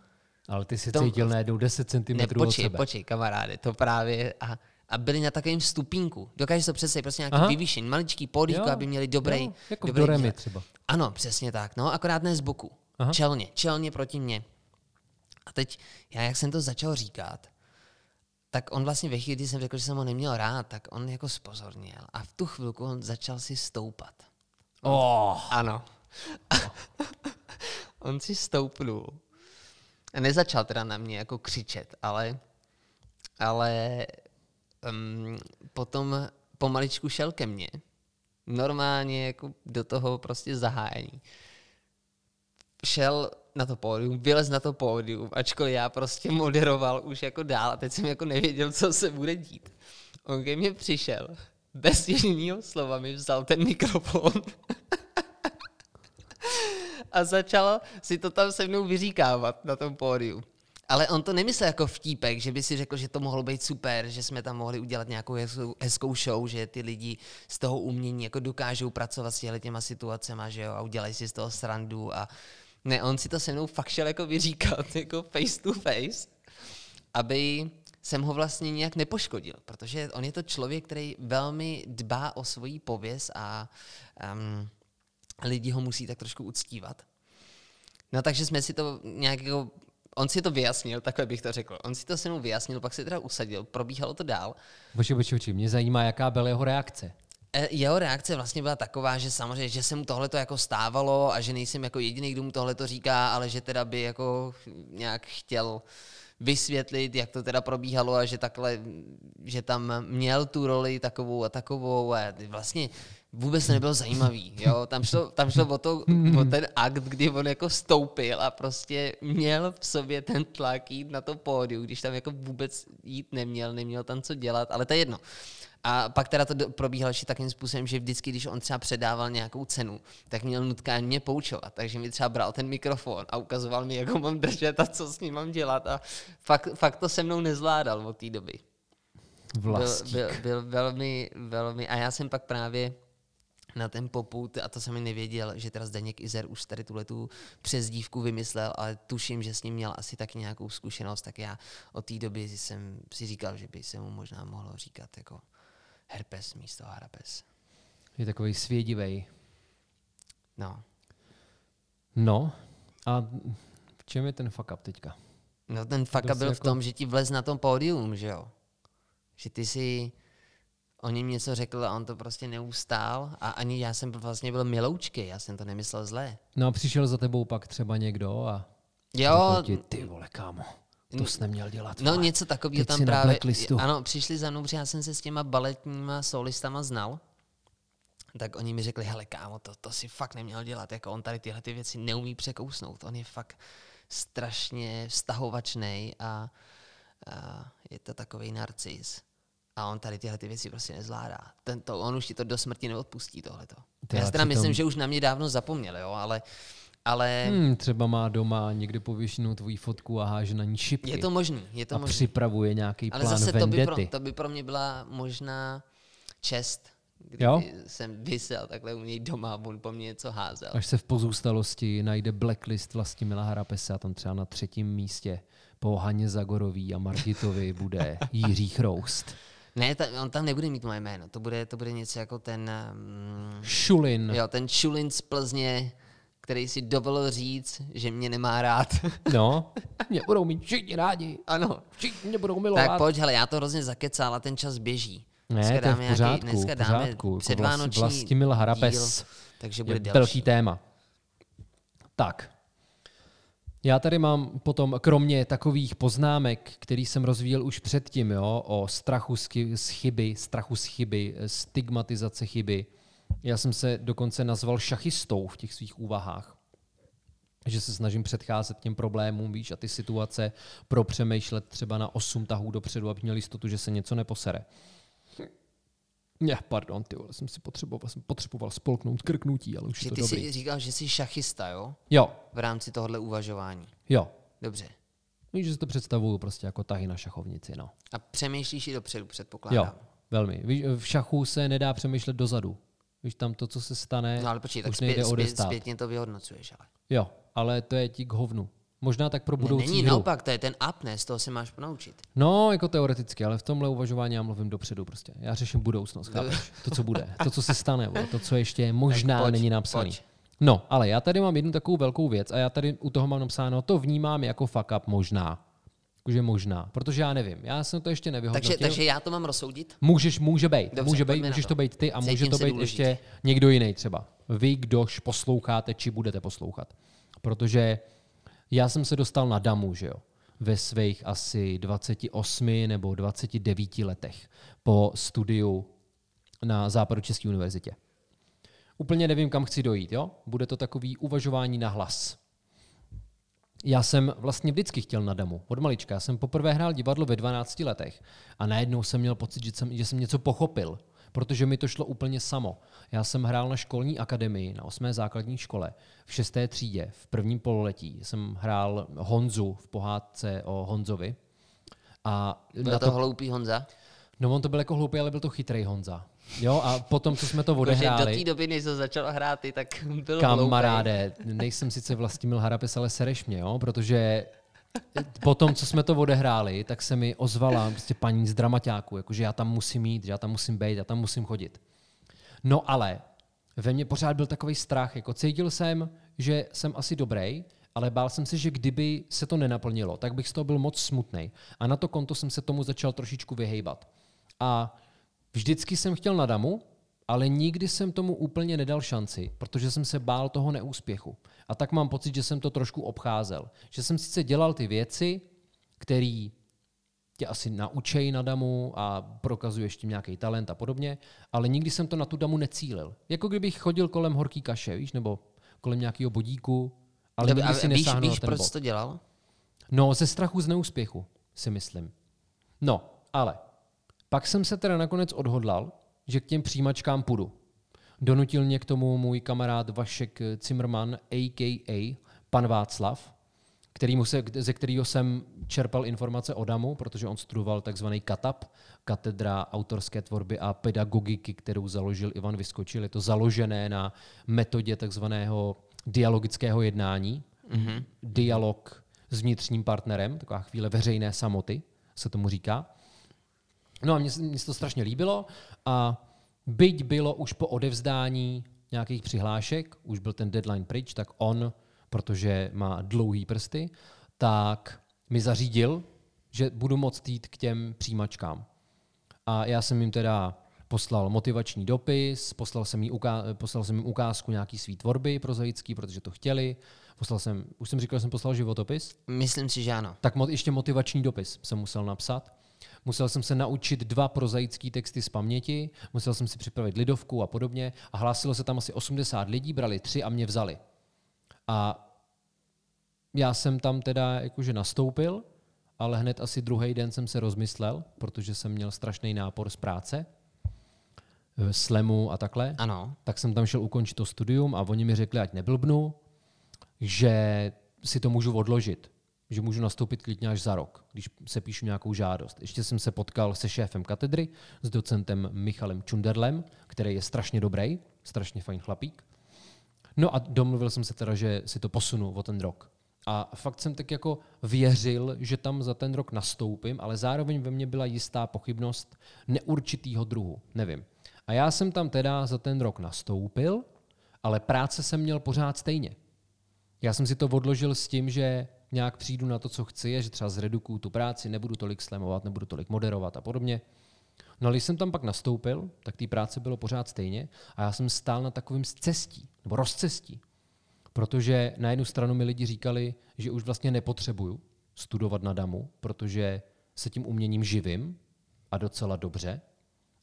Ale ty si Tom- cítil najednou 10 cm Ne, od počkej, sebe. počkej, kamaráde, to právě. A, a byli na takovém stupínku. Dokážeš to představit, prostě nějaký Aha. vyvýšení, maličký pódíko, Jo, aby měli dobrý, jo, jako dobrý třeba. Ano, přesně tak. No, akorát ne z boku. Aha. Čelně, čelně proti mně. A teď, já jak jsem to začal říkat, tak on vlastně ve chvíli, kdy jsem řekl, že jsem ho neměl rád, tak on jako spozorněl. A v tu chvilku on začal si stoupat. Oh, Ano. on si stoupnul. A nezačal teda na mě jako křičet, ale, ale um, potom pomaličku šel ke mně. Normálně jako do toho prostě zahájení. Šel na to pódium, vylez na to pódium, ačkoliv já prostě moderoval už jako dál a teď jsem jako nevěděl, co se bude dít. On ke mně přišel, bez jediného slova mi vzal ten mikrofon a začal si to tam se mnou vyříkávat na tom pódiu. Ale on to nemyslel jako vtípek, že by si řekl, že to mohlo být super, že jsme tam mohli udělat nějakou hezkou, show, že ty lidi z toho umění jako dokážou pracovat s těma jo, a udělají si z toho srandu a ne, on si to se mnou fakt šel jako vyříkat, jako face to face, aby jsem ho vlastně nějak nepoškodil, protože on je to člověk, který velmi dbá o svoji pověst a um, lidi ho musí tak trošku uctívat. No takže jsme si to nějak jako on si to vyjasnil, takhle bych to řekl. On si to se mnou vyjasnil, pak se teda usadil, probíhalo to dál. Počkej, počkej, počkej, mě zajímá, jaká byla jeho reakce. E, Jeho reakce vlastně byla taková, že samozřejmě, že se mu tohle to jako stávalo a že nejsem jako jediný, kdo mu tohle to říká, ale že teda by jako nějak chtěl vysvětlit, jak to teda probíhalo a že takhle, že tam měl tu roli takovou a takovou a vlastně vůbec to nebylo zajímavý, jo. Tam šlo, tam šlo o, to, o ten akt, kdy on jako stoupil a prostě měl v sobě ten tlak jít na to pódium, když tam jako vůbec jít neměl, neměl tam co dělat, ale to je jedno. A pak teda to probíhalo ještě takým způsobem, že vždycky, když on třeba předával nějakou cenu, tak měl nutkání mě poučovat. Takže mi třeba bral ten mikrofon a ukazoval mi, jak ho mám držet a co s ním mám dělat. A fakt, fakt to se mnou nezvládal od té doby. Byl, byl, byl velmi, velmi... A já jsem pak právě na ten poput, a to jsem mi nevěděl, že teda Zdeněk Izer už tady tuhle tu přezdívku vymyslel, ale tuším, že s ním měl asi taky nějakou zkušenost, tak já od té doby jsem si říkal, že by se mu možná mohlo říkat jako herpes místo harapes. Je takový svědivej. No. No, a v čem je ten fuck up teďka? No ten fuck Dost byl v jako- tom, že ti vlez na tom pódium, že jo? Že ty si o něm něco řekl a on to prostě neustál a ani já jsem vlastně byl miloučky, já jsem to nemyslel zlé. No a přišel za tebou pak třeba někdo a Jo, ti, ty vole, kámo, to jsi neměl dělat. no vole. něco takového tam právě, blacklistu. ano, přišli za mnou, protože já jsem se s těma baletníma solistama znal, tak oni mi řekli, hele kámo, to, to si fakt neměl dělat, jako on tady tyhle ty věci neumí překousnout, on je fakt strašně vztahovačnej a, a je to takový narcis. A on tady tyhle ty věci prostě nezvládá. Tento, on už ti to do smrti neodpustí tohleto. Ty, Já si teda myslím, že už na mě dávno zapomněl, jo, ale, ale Hmm, třeba má doma někde pověšenou tvoji fotku a háže na ní šipky. je to možný, je to a možný. připravuje nějaký Ale plán zase to by, pro, to by pro mě byla možná čest, kdyby Jo? jsem vysel takhle u něj doma a on po mně něco házel. Až se v pozůstalosti najde blacklist Vlastimila Harapese a tam třeba na třetím místě po Haně Zagorový a Margitovi bude Jiří Chroust. Ne, ta, on tam nebude mít moje jméno, to bude, to bude něco jako ten, um, Šulin. jo, ten Šulin z Plzně, který si dovolil říct, že mě nemá rád. No, mě budou mít všichni rádi. ano. Všichni mě budou milovat. Tak pojď, hele, já to hrozně zakecal a ten čas běží. ne, to je v dáme pořádku, dneska v dáme pořádku. Jako předvánoční vlast, Vlastimil Harapes díl, takže je bude velký delší. téma. Tak. Já tady mám potom, kromě takových poznámek, který jsem rozvíjel už předtím, jo, o strachu z chyby, strachu z chyby, stigmatizace chyby. Já jsem se dokonce nazval šachistou v těch svých úvahách. Že se snažím předcházet těm problémům, víš, a ty situace pro přemýšlet třeba na osm tahů dopředu, aby měl jistotu, že se něco neposere. Ne, pardon, ty vole, jsem si potřeboval, jsem potřeboval spolknout krknutí, ale už Že je to ty dobrý. jsi říkal, že jsi šachista, jo? Jo, V rámci tohohle uvažování. jo. Dobře. Víš, že si to představuju prostě jako tahy na šachovnici, no. A přemýšlíš i dopředu, Jo, předpokládám. velmi. Víš, v šachu se nedá přemýšlet dozadu. Víš, tam to, co se stane, No ale počkej, tak už nejde zpět, odestát. zpětně to vyhodnocuješ, ale. Jo, ale to je ti k hovnu. Možná tak pro Ne, budoucí není hru. naopak, to je ten up, ne? Z toho se máš ponaučit. No, jako teoreticky, ale v tomhle uvažování já mluvím dopředu prostě. Já řeším budoucnost, chápeš? To, co bude, to, co se stane, to, co ještě možná pojď, není napsané. No, ale já tady mám jednu takovou velkou věc a já tady u toho mám napsáno, to vnímám jako fuck up možná. Jakože možná, protože já nevím. Já jsem to ještě nevyhodnotil. Takže, takže já to mám rozsoudit? Můžeš, může být. Dobře, může být, můžeš to. to být ty a Cítím může to být důležitý. ještě někdo jiný třeba. Vy, kdož posloucháte, či budete poslouchat. Protože já jsem se dostal na damu, že jo, ve svých asi 28 nebo 29 letech po studiu na Západočeské univerzitě. Úplně nevím, kam chci dojít, jo? Bude to takový uvažování na hlas. Já jsem vlastně vždycky chtěl na damu, od malička. Já jsem poprvé hrál divadlo ve 12 letech a najednou jsem měl pocit, že jsem, že jsem něco pochopil, protože mi to šlo úplně samo. Já jsem hrál na školní akademii, na 8. základní škole, v 6. třídě, v prvním pololetí. Jsem hrál Honzu v pohádce o Honzovi. A Byl na to, to, hloupý Honza? no on to byl jako hloupý, ale byl to chytrý Honza. Jo, a potom, co jsme to Protože do odehráli... té doby, než to začal hrát, ty, tak byl Kamaráde, nejsem sice Vlastimil Harapes, ale sereš mě, jo? protože po tom, co jsme to odehráli, tak se mi ozvala prostě paní z dramaťáku, jakože já tam musím jít, že já tam musím být, já tam musím chodit. No ale ve mně pořád byl takový strach, jako cítil jsem, že jsem asi dobrý, ale bál jsem se, že kdyby se to nenaplnilo, tak bych z toho byl moc smutný. A na to konto jsem se tomu začal trošičku vyhejbat. A vždycky jsem chtěl na damu, ale nikdy jsem tomu úplně nedal šanci, protože jsem se bál toho neúspěchu. A tak mám pocit, že jsem to trošku obcházel. Že jsem sice dělal ty věci, které tě asi naučejí na damu a prokazuješ tím nějaký talent a podobně, ale nikdy jsem to na tu damu necílil. Jako kdybych chodil kolem horký kaše, víš, nebo kolem nějakého bodíku, ale nikdy si víš, nesáhnul víš ten proč bod. to dělal? No, ze strachu z neúspěchu, si myslím. No, ale pak jsem se teda nakonec odhodlal, že k těm přijímačkám půjdu. Donutil mě k tomu můj kamarád Vašek Zimmerman, a.k.a. pan Václav, kterýmu se, ze kterého jsem čerpal informace o DAMu, protože on studoval takzvaný KATAP, katedra autorské tvorby a pedagogiky, kterou založil Ivan Vyskočil. Je to založené na metodě takzvaného dialogického jednání, mm-hmm. dialog s vnitřním partnerem, taková chvíle veřejné samoty se tomu říká. No a mně, se- mně se to strašně líbilo a byť bylo už po odevzdání nějakých přihlášek, už byl ten deadline pryč, tak on, protože má dlouhý prsty, tak mi zařídil, že budu moct jít k těm přijímačkám. A já jsem jim teda poslal motivační dopis, poslal jsem, jí uká- poslal jsem jim ukázku nějaký svý tvorby prozaický, protože to chtěli. Poslal jsem, už jsem říkal, že jsem poslal životopis, Myslím si, že ano. tak mo- ještě motivační dopis jsem musel napsat. Musel jsem se naučit dva prozaické texty z paměti, musel jsem si připravit lidovku a podobně a hlásilo se tam asi 80 lidí, brali tři a mě vzali. A já jsem tam teda jakože nastoupil, ale hned asi druhý den jsem se rozmyslel, protože jsem měl strašný nápor z práce, eh, slemu a takhle Ano. tak jsem tam šel ukončit to studium a oni mi řekli, ať neblbnu, že si to můžu odložit, že můžu nastoupit klidně až za rok, když se píšu nějakou žádost. Ještě jsem se potkal se šéfem katedry, s docentem Michalem Čunderlem, který je strašně dobrý, strašně fajn chlapík. No a domluvil jsem se teda, že si to posunu o ten rok. A fakt jsem tak jako věřil, že tam za ten rok nastoupím, ale zároveň ve mně byla jistá pochybnost neurčitýho druhu. Nevím. A já jsem tam teda za ten rok nastoupil, ale práce jsem měl pořád stejně. Já jsem si to odložil s tím, že nějak přijdu na to, co chci, a že třeba zredukuju tu práci, nebudu tolik slemovat, nebudu tolik moderovat a podobně. No když jsem tam pak nastoupil, tak té práce bylo pořád stejně a já jsem stál na takovém cestí, nebo rozcestí. Protože na jednu stranu mi lidi říkali, že už vlastně nepotřebuju studovat na DAMu, protože se tím uměním živím a docela dobře,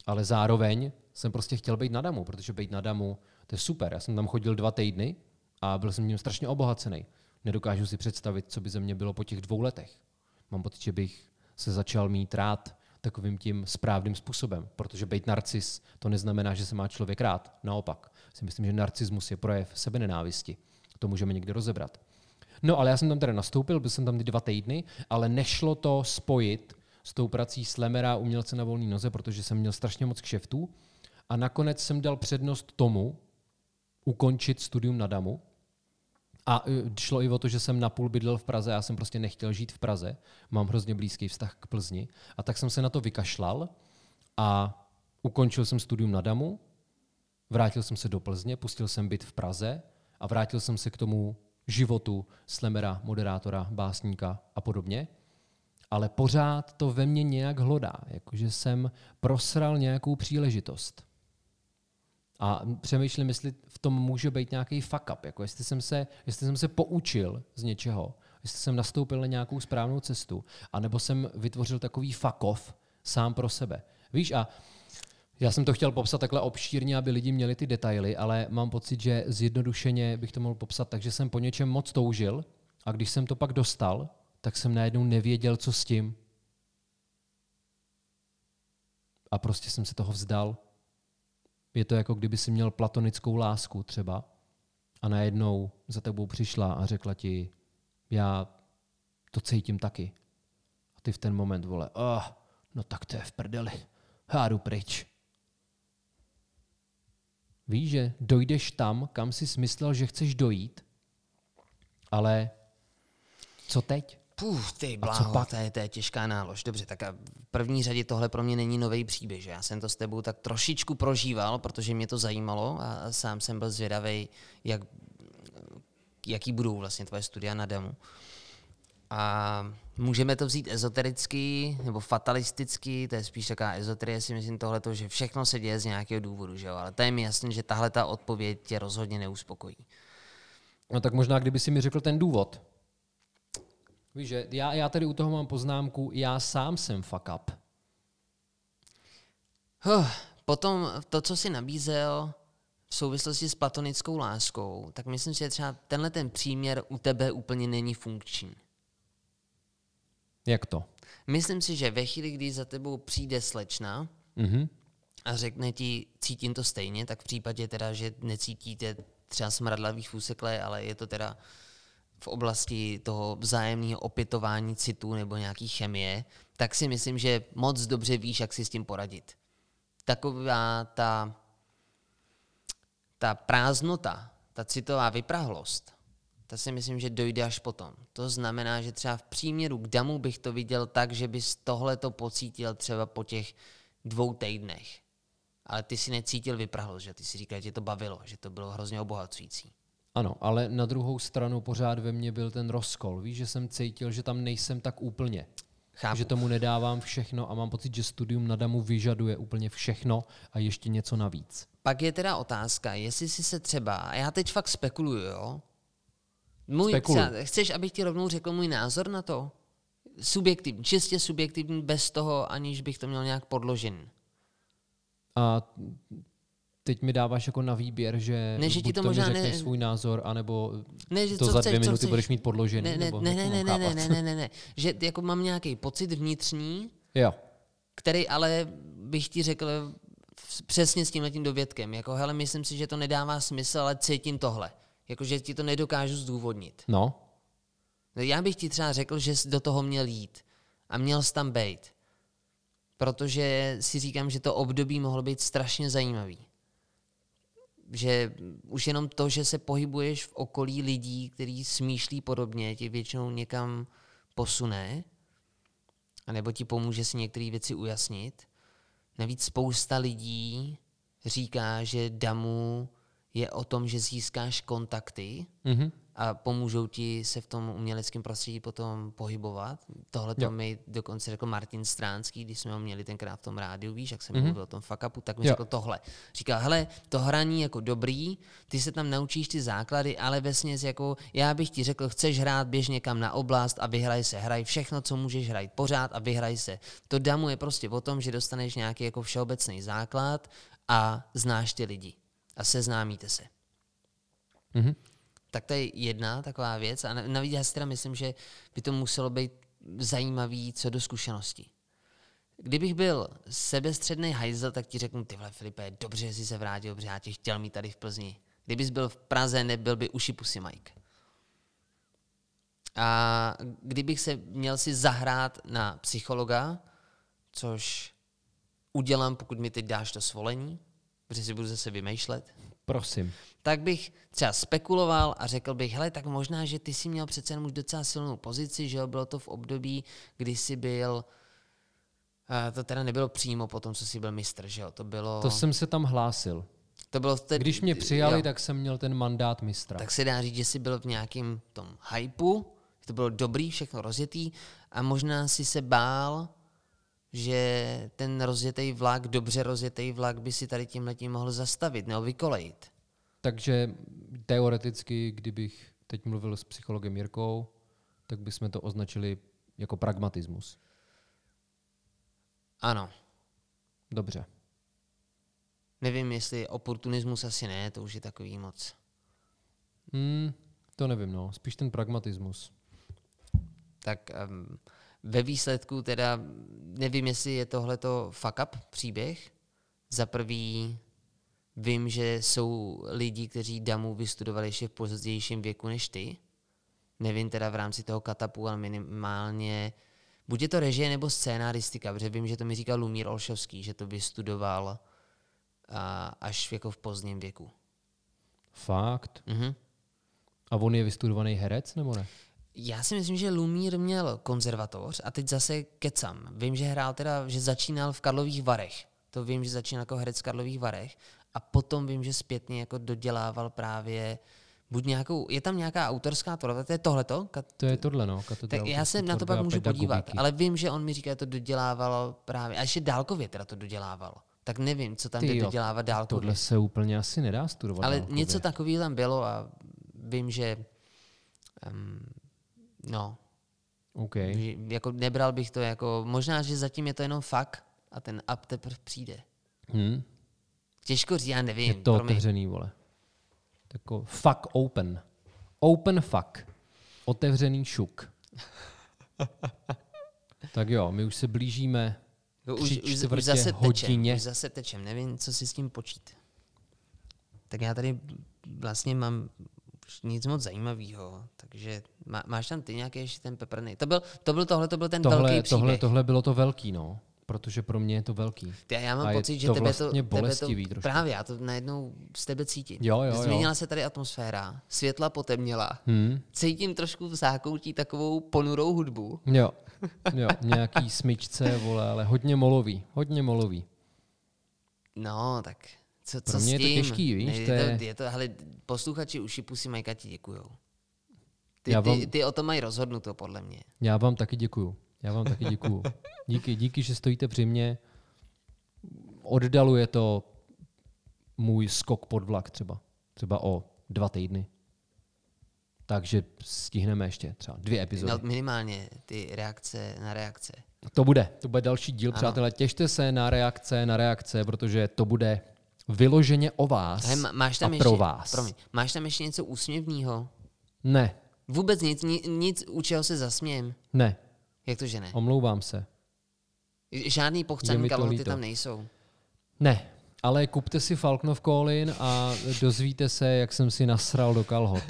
ale zároveň jsem prostě chtěl být na DAMu, protože být na DAMu, to je super. Já jsem tam chodil dva týdny a byl jsem tím strašně obohacený. Nedokážu si představit, co by ze mě bylo po těch dvou letech. Mám pocit, že bych se začal mít rád takovým tím správným způsobem, protože být narcis to neznamená, že se má člověk rád. Naopak, si myslím, že narcismus je projev sebenenávisti. To můžeme někdy rozebrat. No ale já jsem tam teda nastoupil, byl jsem tam ty dva týdny, ale nešlo to spojit s tou prací slemera umělce na volné noze, protože jsem měl strašně moc kšeftů a nakonec jsem dal přednost tomu ukončit studium na DAMu, a eh, šlo i o to, že jsem napůl bydlel v Praze, já jsem prostě nechtěl žít v Praze, mám hrozně blízký vztah k Plzni a tak jsem se na to vykašlal a ukončil jsem studium na DAMu, vrátil jsem se do Plzně, pustil jsem byt v Praze a vrátil jsem se k tomu životu slemera, moderátora, básníka a podobně. Ale pořád to ve mně nějak hlodá, jakože jsem prosral nějakou příležitost. A přemýšlím, jestli v tom může být nějaký fuck up, jako jestli jsem se, jestli jsem se poučil z něčeho, jestli jsem nastoupil na nějakou správnou cestu, anebo jsem vytvořil takový off sám pro sebe. Víš, a já jsem to chtěl popsat takhle obšírně, aby lidi měli ty detaily, ale mám pocit, že zjednodušeně bych to mohl popsat tak, že jsem po něčem moc toužil a když jsem to pak dostal, tak jsem najednou nevěděl, co s tím. A prostě jsem se toho vzdal. Je to jako kdyby si měl platonickou lásku třeba a najednou za tebou přišla a řekla ti, já to cítím taky. A ty v ten moment, vole, oh, no tak to je v prdeli, jdu pryč. Víš, že dojdeš tam, kam jsi smyslel, že chceš dojít, ale co teď? Puh, ty A co bláho, to je, to je těžká nálož. Dobře, tak a v první řadě tohle pro mě není nový příběh. Že? Já jsem to s tebou tak trošičku prožíval, protože mě to zajímalo a sám jsem byl zvědavý, jak jaký budou vlastně tvoje studia na demo. A můžeme to vzít ezotericky nebo fatalisticky, to je spíš taková ezoterie, si myslím tohleto, že všechno se děje z nějakého důvodu, že jo? ale to je mi jasné, že tahle ta odpověď tě rozhodně neuspokojí. No tak možná, kdyby si mi řekl ten důvod. Víš, že já, já tady u toho mám poznámku, já sám jsem fuck up. Huh, potom to, co si nabízel v souvislosti s platonickou láskou, tak myslím si, že třeba tenhle ten příměr u tebe úplně není funkční. Jak to? Myslím si, že ve chvíli, kdy za tebou přijde slečna Mhm. a řekne ti, cítím to stejně, tak v případě teda, že necítíte třeba smradlavý fůsekle, ale je to teda v oblasti toho vzájemného opětování citů nebo nějaký chemie, tak si myslím, že moc dobře víš, jak si s tím poradit. Taková ta, ta prázdnota, ta citová vyprahlost, ta si myslím, že dojde až potom. To znamená, že třeba v příměru k damu bych to viděl tak, že bys tohle to pocítil třeba po těch dvou týdnech. Ale ty si necítil vyprahlost, že ty si říkal, že tě to bavilo, že to bylo hrozně obohacující. Ano, ale na druhou stranu pořád ve mně byl ten rozkol. Víš, že jsem cítil, že tam nejsem tak úplně. Chápu. Že tomu nedávám všechno a mám pocit, že studium na DAMu vyžaduje úplně všechno a ještě něco navíc. Pak je teda otázka, jestli si se třeba, a já teď fakt spekuluju, jo? Můj, Spekuluj. třeba, chceš, abych ti rovnou řekl můj názor na to? Subjektivní, čistě subjektivní, bez toho, aniž bych to měl nějak podložený. A teď mi dáváš jako na výběr, že, Ne, že ti to to možná mi ne- svůj názor, anebo Ne, že to co za chceš, dvě minuty chceš. budeš mít podložený. Ne, ne, nebo ne, jak ne, ne, ne, ne, chápat? ne, ne, ne, že jako mám nějaký pocit vnitřní, Jo, který ale bych ti řekl v- přesně s tímhle tím dovědkem. Jako, hele, myslím si, že to nedává smysl, ale cítím tohle. Jako, že ti to nedokážu zdůvodnit. no, No, Já bych ti třeba řekl, že jsi do toho měl jít a měl jsi tam být. Protože si říkám, že to období mohlo být strašně zajímavý. Že už jenom to, že se pohybuješ v okolí lidí, kteří smýšlí podobně, tě většinou někam posune, anebo ti pomůže si některé věci ujasnit. Navíc spousta lidí říká, že damu je o tom, že získáš kontakty, mhm. A pomůžou ti se v tom uměleckém prostředí potom pohybovat. Tohle to mi dokonce řekl Martin Stránský, když jsme ho měli tenkrát v tom rádiu, víš, jak jsem Mhm. mluvil o tom fuck upu, tak mi Jo. řekl tohle. Říkal, hele, to hraní jako dobrý, ty se tam naučíš ty základy, ale vesměs jako, já bych ti řekl, chceš hrát, běž někam na oblast a vyhraj se, hraj všechno, co můžeš hrát pořád a vyhraj se. To damu je prostě o tom, že dostaneš nějaký jako všeobecný základ a znáš ty lidi a seznámíte se. Mhm. Tak to je jedna taková věc. A na- navíc já si teda myslím, že by to muselo být zajímavý co do zkušeností. Kdybych byl sebestředný hajzel, tak ti řeknu, ty vole Filipe, dobře, že jsi se vrátil, protože já tě chtěl mít tady v Plzni. Kdybys byl v Praze, nebyl by uši pusy Mike. A kdybych se měl si zahrát na psychologa, což udělám, pokud mi teď dáš to svolení, protože si budu zase vymýšlet, prosím. Tak bych třeba spekuloval a řekl bych, hele, tak možná, že ty jsi měl přece jenom už docela silnou pozici, že jo, bylo to v období, kdy jsi byl, to teda nebylo přímo po tom, co jsi byl mistr, že jo, to bylo, To jsem se tam hlásil. to bylo té, Když mě přijali, jo, tak jsem měl ten mandát mistra. tak se dá říct, že jsi byl v nějakém tom hypeu, že to bylo dobrý, všechno rozjetý a možná si se bál, že ten rozjetý vlak, dobře rozjetý vlak by si tady tím letím mohl zastavit nebo vykolejit. Takže teoreticky, kdybych teď mluvil s psychologem Jirkou, tak bychom to označili jako pragmatismus. Ano, Dobře. Nevím, jestli oportunismus asi ne, to už je takový moc. Hmm, to nevím, no. Spíš ten pragmatismus. Tak um, ve výsledku teda nevím, jestli je tohleto fuck up příběh. Za prvý vím, že jsou lidi, kteří damu vystudovali ještě v pozdějším věku než ty. Nevím teda v rámci toho katapu, ale minimálně buď je to režie nebo scénaristika, protože vím, že to mi říkal Lumír Olšovský, že to vystudoval a, až jako v pozdním věku. Fakt. Mhm. A on je vystudovaný herec, nebo ne? Já si myslím, že Lumír měl konzervatoř a teď zase kecam. Vím, že hrál teda, že začínal v Karlových Varech. To vím, že začínal jako herec v Karlových Varech. A potom vím, že zpětně jako dodělával právě buď nějakou, je tam nějaká autorská tvorba, to je tohleto? Kat- To je tohle, no. tak já se na to pak můžu podívat, ale vím, že on mi říká, že to dodělávalo právě, a ještě dálkově teda to dodělávalo. Tak nevím, co tam Ty jde jo, dodělávat dálkově. Tohle se úplně asi nedá studovat. Ale dálkově. něco takového tam bylo a vím, že um, no, OK. že jako nebral bych to jako, možná, že zatím je to jenom fakt a ten up teprve přijde. Hm? Těžko říct, já nevím. Je to promiň. otevřený, vole. Tako fuck open. Open fuck. Otevřený šuk. tak jo, my už se blížíme No, už, už, už zase tečem, hodině. už zase tečem, nevím, co si s tím počít. Tak já tady vlastně mám nic moc zajímavého, takže má, máš tam ty nějaký ještě ten peprný. To byl, to byl tohle, to byl ten velký tohle, příběh. tohle, tohle bylo to velký, no. Protože pro mě je to velký. Ty, já mám A pocit, že to tebe to, vlastně tebe bolestivý to trošku. právě, já to najednou z tebe cítím. Jo, jo, jo. Změnila se tady atmosféra, světla potemněla, Hm? cítím trošku v zákoutí takovou ponurou hudbu. Jo, jo, nějaký smyčce, vole, ale hodně molový, hodně molový. No, tak co, co Pro mě s je to tím? těžký, víš, Ne, to je to, je to, hele, posluchači uši pusy Majka ti děkujou. Ty, Já vám- ty, ty o tom mají rozhodnuto, podle mě. Já vám taky děkuju. Já vám taky děkuju. Díky, díky, že stojíte při mně. Oddaluje to můj skok pod vlak třeba. Třeba o dva týdny. Takže stihneme ještě třeba dvě epizody. No, minimálně ty reakce na reakce. To bude. To bude další díl, Ano. přátelé. Těšte se na reakce, na reakce, protože to bude vyloženě o vás Hele, má- máš tam a ještě, pro vás. Promiň, máš tam ještě něco úsměvného? Ne, Vůbec nic, ni, nic, u čeho se zasmějem. ne, Jak to, že ne? omlouvám se. Žádný pochcený kalhoty tam nejsou. Ne, ale kupte si Falknov Colin a dozvíte se, jak jsem si nasral do kalhot.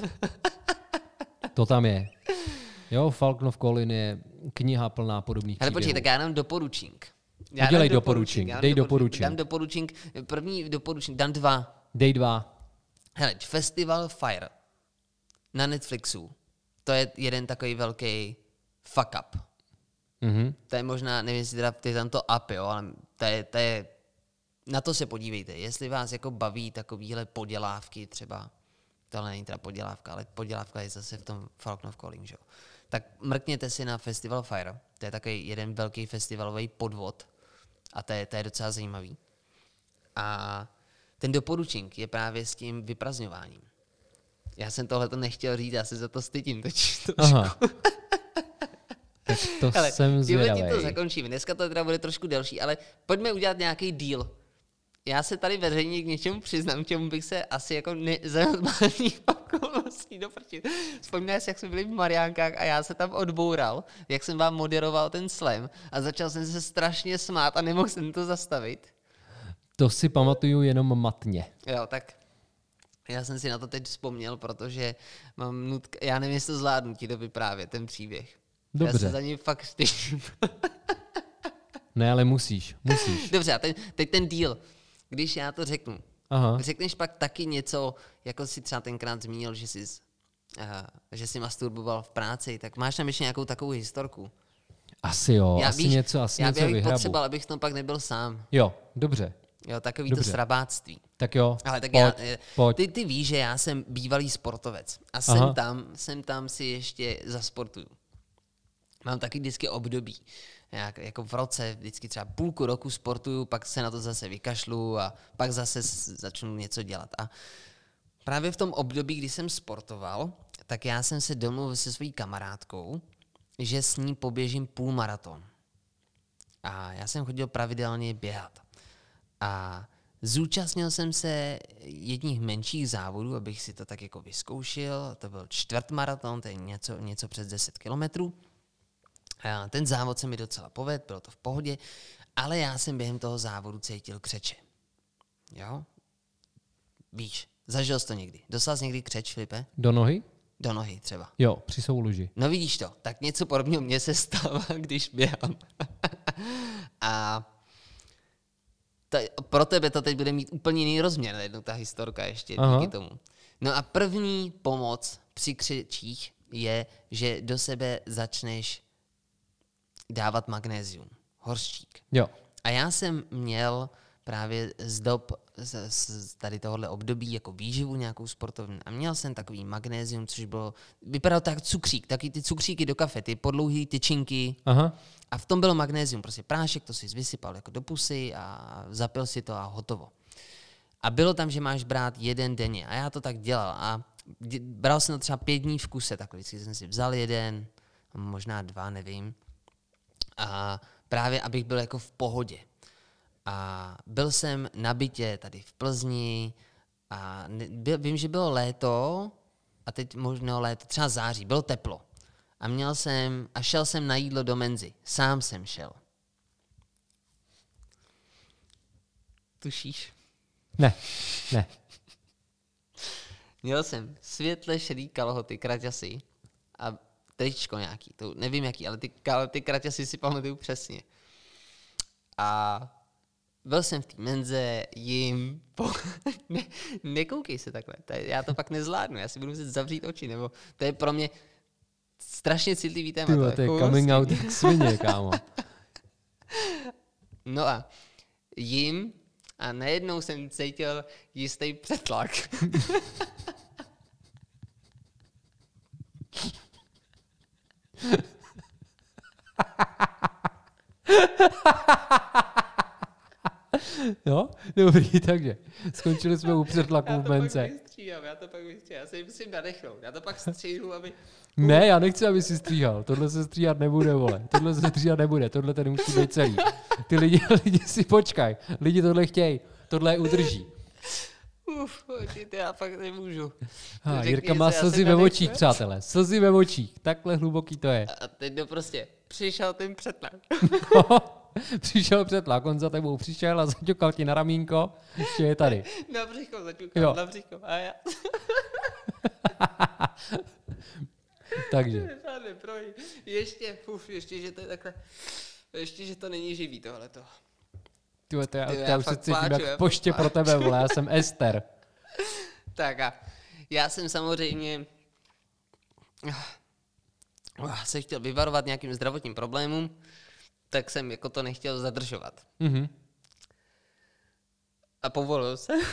To tam je. Jo, Falknov Colin je kniha plná podobných Hele, počkej, tak já dám doporučink. Já Udělej dám doporučink, dám dej doporučink. doporučink. Dám doporučink, první doporučink, dám dva. Dej dva. Hele, Festival Fire na Netflixu. To je jeden takový velký fuck up. Mhm. To je možná, nevím, jestli teda je tam to up, jo, ale to je, to je, na to se podívejte. Jestli vás jako baví takovýhle podělávky třeba, tohle není teda podělávka, ale podělávka je zase v tom Falcon Calling, že jo. Tak mrkněte si na Festival Fire. To je takový jeden velký festivalový podvod a to je, to je docela zajímavý. A ten doporučink je právě s tím vyprazňováním. Já jsem tohle to nechtěl říct, já se za to stydím teď. Aha. Tak to Ale jsem tím to zvědavý. zakončíme. Dneska to teda bude trošku delší, ale pojďme udělat nějaký deal. Já se tady veřejně k něčemu přiznám, k čemu bych se asi jako ne, za normálních okolností doprčil. Vzpomínáš, si, jak jsme byli v Mariánkách a já se tam odboural, jak jsem vám moderoval ten slam a začal jsem se strašně smát a nemohl jsem to zastavit. To si pamatuju jenom matně. Jo, tak já jsem si na to teď vzpomněl, protože mám nutka, já nevím, jestli to zvládnu ti to vyprávět, ten příběh. Já Dobře. se za ním fakt stydím. Ne, ale musíš, musíš. Dobře, a ten, teď ten deal. Když já to řeknu, Aha. řekneš pak taky něco, jako si třeba tenkrát zmínil, že jsi, uh, že jsi masturboval v práci, tak máš tam ještě nějakou takovou historku. Asi jo, já, asi něco, asi já něco bych vyhrabu. potřeboval, abych v tom pak nebyl sám. Jo, dobře. Jo, takový to Dobře. srabáctví. Tak jo, Ale tak pojď, já, eh, pojď. Ty, ty víš, že já jsem bývalý sportovec a Aha. jsem tam, jsem tam si ještě zasportuju. Mám taky vždycky období. Jak, jako v roce vždycky třeba půlku roku sportuju, pak se na to zase vykašlu a pak zase začnu něco dělat. A právě v tom období, kdy jsem sportoval, tak já jsem se domluvil se svojí kamarádkou, že s ní poběžím půlmaraton. A já jsem chodil pravidelně běhat. A zúčastnil jsem se jedních menších závodů, abych si to tak jako vyzkoušel. To byl čtvrtmaraton, to je něco, něco přes 10 kilometrů. A Ten závod se mi docela povedl, bylo to v pohodě, ale já jsem během toho závodu cítil křeče. Jo? Víš, zažil jsi to někdy. Dostal jsi někdy křeč, Filipe? Do nohy? Do nohy třeba. Jo, při souloži. No vidíš to, tak něco podobného mně se stává, když běhám. a to, pro tebe to teď bude mít úplně jiný rozměr, jednou ta historka ještě Aha. díky tomu. No a první pomoc při křečích je, že do sebe začneš dávat magnézium, horščík. Jo. A já jsem měl právě z dob z, z tady tohohle období jako výživu nějakou sportovní a měl jsem takový magnézium, což bylo, vypadalo tak cukřík, taky ty cukříky do kafe, ty podlouhý tyčinky Aha. a v tom bylo magnézium, prostě prášek, to si vysypal jako do pusy a zapil si to a hotovo. A bylo tam, že máš brát jeden denně a já to tak dělal a bral jsem to třeba pět dní v kuse, takhle vždycky jsem si vzal jeden, možná dva, nevím. A právě, abych byl jako v pohodě. A byl jsem na bytě tady v Plzni a byl, vím, že bylo léto a teď možná léto, třeba září, bylo teplo. A měl jsem, a šel jsem na jídlo do menzy. Sám jsem šel. Tušíš? Ne, ne. Měl jsem světle šedý kalhoty, kraťasy a tričko nějaký, to nevím jaký, ale ty, kal- ty kraťasy si pamatuju přesně. A byl jsem v té menze, jim, po... ne, nekoukej se takhle, to je, já to pak nezvládnu, já si budu muset zavřít oči, nebo to je pro mě strašně citlivý téma. Ty vole, to je jako coming vlastně- out jak svině, kámo. No a jim a najednou jsem cítil jistý přetlak. Jo, dobrý, takže skončili jsme u přetlaku Já v to pak mence. vystříhám, já to pak vystříhám, já se musím nadechnout, já to pak stříhnu, aby... Ne, já nechci, aby si stříhal. Tohle se stříhat nebude, vole. Tohle se stříhat nebude. Tohle tady musí být celý. Ty lidi, lidi si počkaj. Lidi tohle chtějí. Tohle je udrží. Uf, já fakt nemůžu. Ha, Řekni, Jirka má já slzy ve očích, přátelé. Slzy ve očích. Takhle hluboký to je. A teď to prostě přišel ten přetlak. přišel přetlak, on za tebou přišel a zaťukal ti na ramínko. Ještě je tady. Na břicho Jo. zaťukal, na břicho. A já Takže. žádný proj. Ještě, uf, ještě, že to je takhle, ještě, že to není živý tohleto. Ty, to já, Ty, to já já už se cítím pláču, jak já poště pro tebe, vole. Já jsem Ester. Tak a já jsem samozřejmě ah, se chtěl vyvarovat nějakým zdravotním problémům, tak jsem jako to nechtěl zadržovat. Mhm. A povolil se.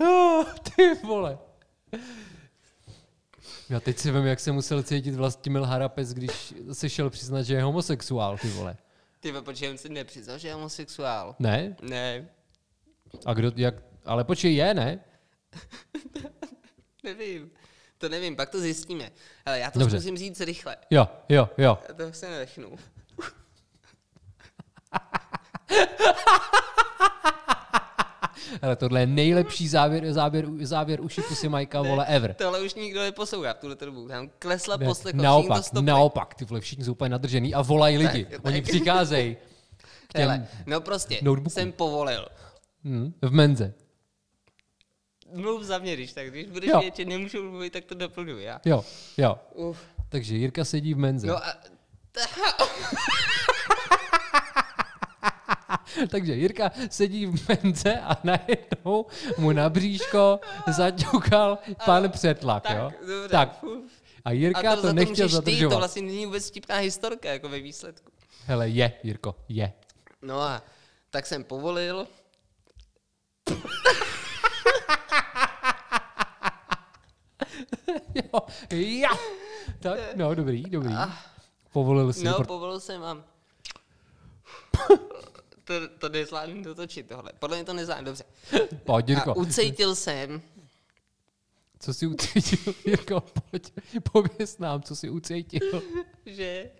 Oh, ty vole. Já teď si vím, jak se musel cítit Vlastimil Harapes, když se šel přiznat, že je homosexuál, ty vole. Ty počkej, on si nepřiznal, že je homosexuál. Ne? Ne, A kdo, jak, ale počkej, je, ne? nevím. To nevím, pak to zjistíme. Ale já to Dobře. zkusím říct rychle. Jo, jo, jo. Já to se nenechnu. Ale tohle je nejlepší závěr, závěr, závěr uši pusy Majka, vole, ever. Tohle už nikdo neposlouchá tuhle dobu. Tam klesla Ne, poslechost, naopak, naopak, ty vole, všichni jsou úplně nadržený a volají lidi. Tak, Oni tak. přicházejí k těm Hele, no prostě, notebookům. jsem povolil. hm, v menze. Mluv za mě, když tak. Když budeš Jo. vědět, že nemůžu mluvit, tak to doplňuji já. Jo, jo. Uf. Takže Jirka sedí v menze. No a... Takže Jirka sedí v menze a najednou mu na bříško zaťukal pan přetlak, tak, jo? dobře. Tak. A Jirka a to, to, za nechtěl ty, zadržovat. to vlastně není vůbec vtipná historka, jako ve výsledku. Hele, je, Jirko, je. No a tak jsem povolil. Jo, ja. Tak, no, dobrý, dobrý. Povolil si. No, pro... povolil jsem a... to, to nezvládnu dotočit tohle. Podle mě to nezvládnu, dobře. Pojď, Jirko. A ucejtil jsem, Co jsi ucítil, Jirko, pojď, pověz nám, co jsi ucítil. že...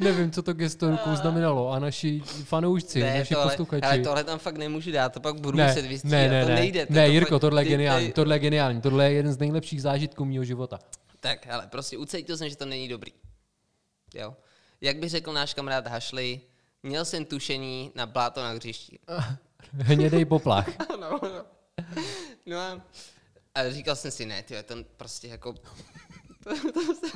Nevím, co to gesto rukou znamenalo a naši fanoušci, Ne, naši tohle, posluchači. ale tohle tam fakt nemůžu dát, to pak budu ne, muset vystřídat, ne, ne, to ne, nejde. To, ne, to Jirko, tohle je geniální, tohle je geniální, tohle je jeden z nejlepších zážitků mého života. Tak, ale prostě ucítil jsem, že to není dobrý. Jo. Jak by řekl náš kamarád Hašli, měl jsem tušení na bláto na hřišti. Hnědej poplach. no, no. no a, a říkal jsem si, ne, tyjo, to prostě jako... To, to se...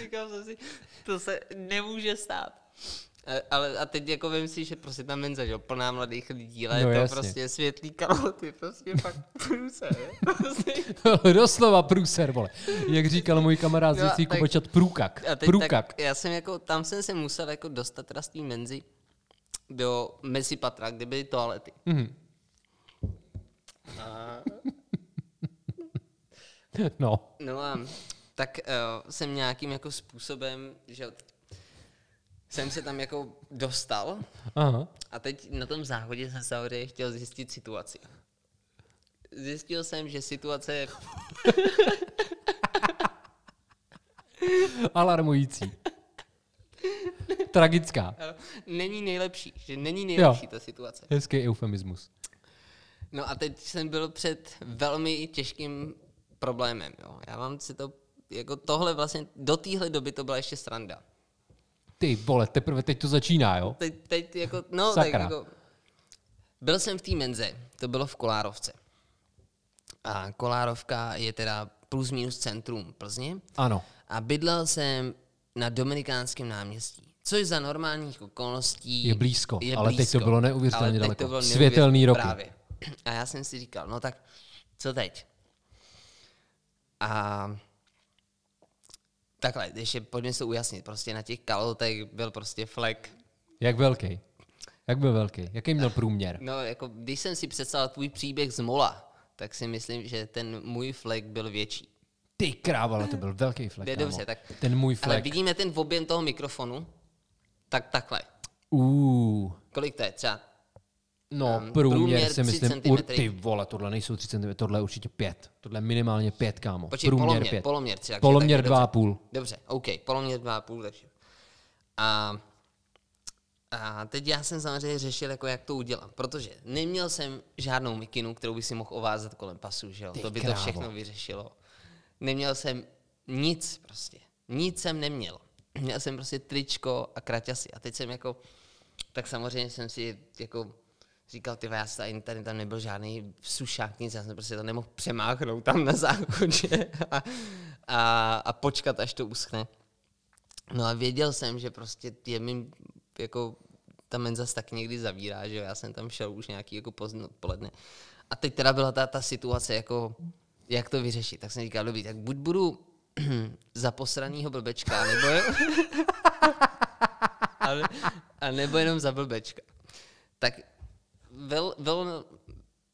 říkal jsem si, to se nemůže stát. A, ale a teď jako vím si, že prostě ta menza, že plná mladých lidí, ale No, je to jasně. prostě světlý kaloty, prostě fakt průser. Prostě. Doslova průser, vole. Jak říkal můj kamarád z No tak- Kubočat, průkak. A teď Průkak. tak, já jsem jako, tam jsem se musel jako dostat teda z té menzy do mezi patra, kde byly toalety. Mhm. A, No. no a tak uh, jsem nějakým jako způsobem, že jsem se tam jako dostal Aha. a teď na tom záchodě jsem samozřejmě chtěl zjistit situaci. Zjistil jsem, že situace je Alarmující. Tragická. není nejlepší, že není nejlepší ta situace. Hezký eufemismus. No a teď jsem byl před velmi těžkým problémem. Jo. Já vám si to, jako tohle vlastně, do téhle doby to byla ještě sranda. Ty vole, teprve teď to začíná, jo? Teď, teď jako, no Sakra. tak jako, byl jsem v té menze, to bylo v Kolárovce. A Kolárovka je teda plus minus centrum Plzně. Ano. A bydlel jsem na Dominikánském náměstí. Což za normálních okolností Je blízko, je ale teď to bylo neuvěřitelně daleko. To bylo Světelný roky. Právě. A já jsem si říkal, no tak co teď? A takhle, ještě pojďme se ujasnit, prostě na těch kalotech byl prostě flek. Jak velký? Jak byl velký? Jaký měl průměr? No, jako když jsem si představil tvůj příběh z Mola, tak si myslím, že ten můj flek byl větší. Ty kráva, ale to byl velký flek. Je dobře, tak- Ten můj Ale flek. vidíme ten objem toho mikrofonu? Tak takhle. Uh, Kolik to je? Třeba no, Um, průměr, průměr si 3 myslím, ur, ty vole, tohle nejsou 3 cm, tohle je určitě 5. Tohle je minimálně 5, kámo. Počkej, průměr poloměr, 5. poloměr tři, takže Poloměr taky 2,5. Dobře, OK, poloměr 2,5, takže. A, a teď já jsem samozřejmě řešil, jako jak to udělám, protože neměl jsem žádnou mikinu, kterou by si mohl ovázat kolem pasu, že jo? Ty To by krávo. to všechno vyřešilo. Neměl jsem nic prostě. Nic jsem neměl. Měl jsem prostě tričko a kraťasy. A teď jsem jako, tak samozřejmě jsem si jako říkal, ty já tady, tady tam nebyl žádný sušák, nic, já jsem prostě to nemohl přemáchnout tam na záchodě a, a, a počkat, až to uschne. No a věděl jsem, že prostě je mi jako ta menza se taky někdy zavírá, že já jsem tam šel už nějaký jako pozdní odpoledne. A teď teda byla ta, ta situace, jako jak to vyřešit. Tak jsem říkal, dobrý, tak buď budu za posranýho blbečka, nebo a, a nebo jenom za blbečka. Tak vel, vel,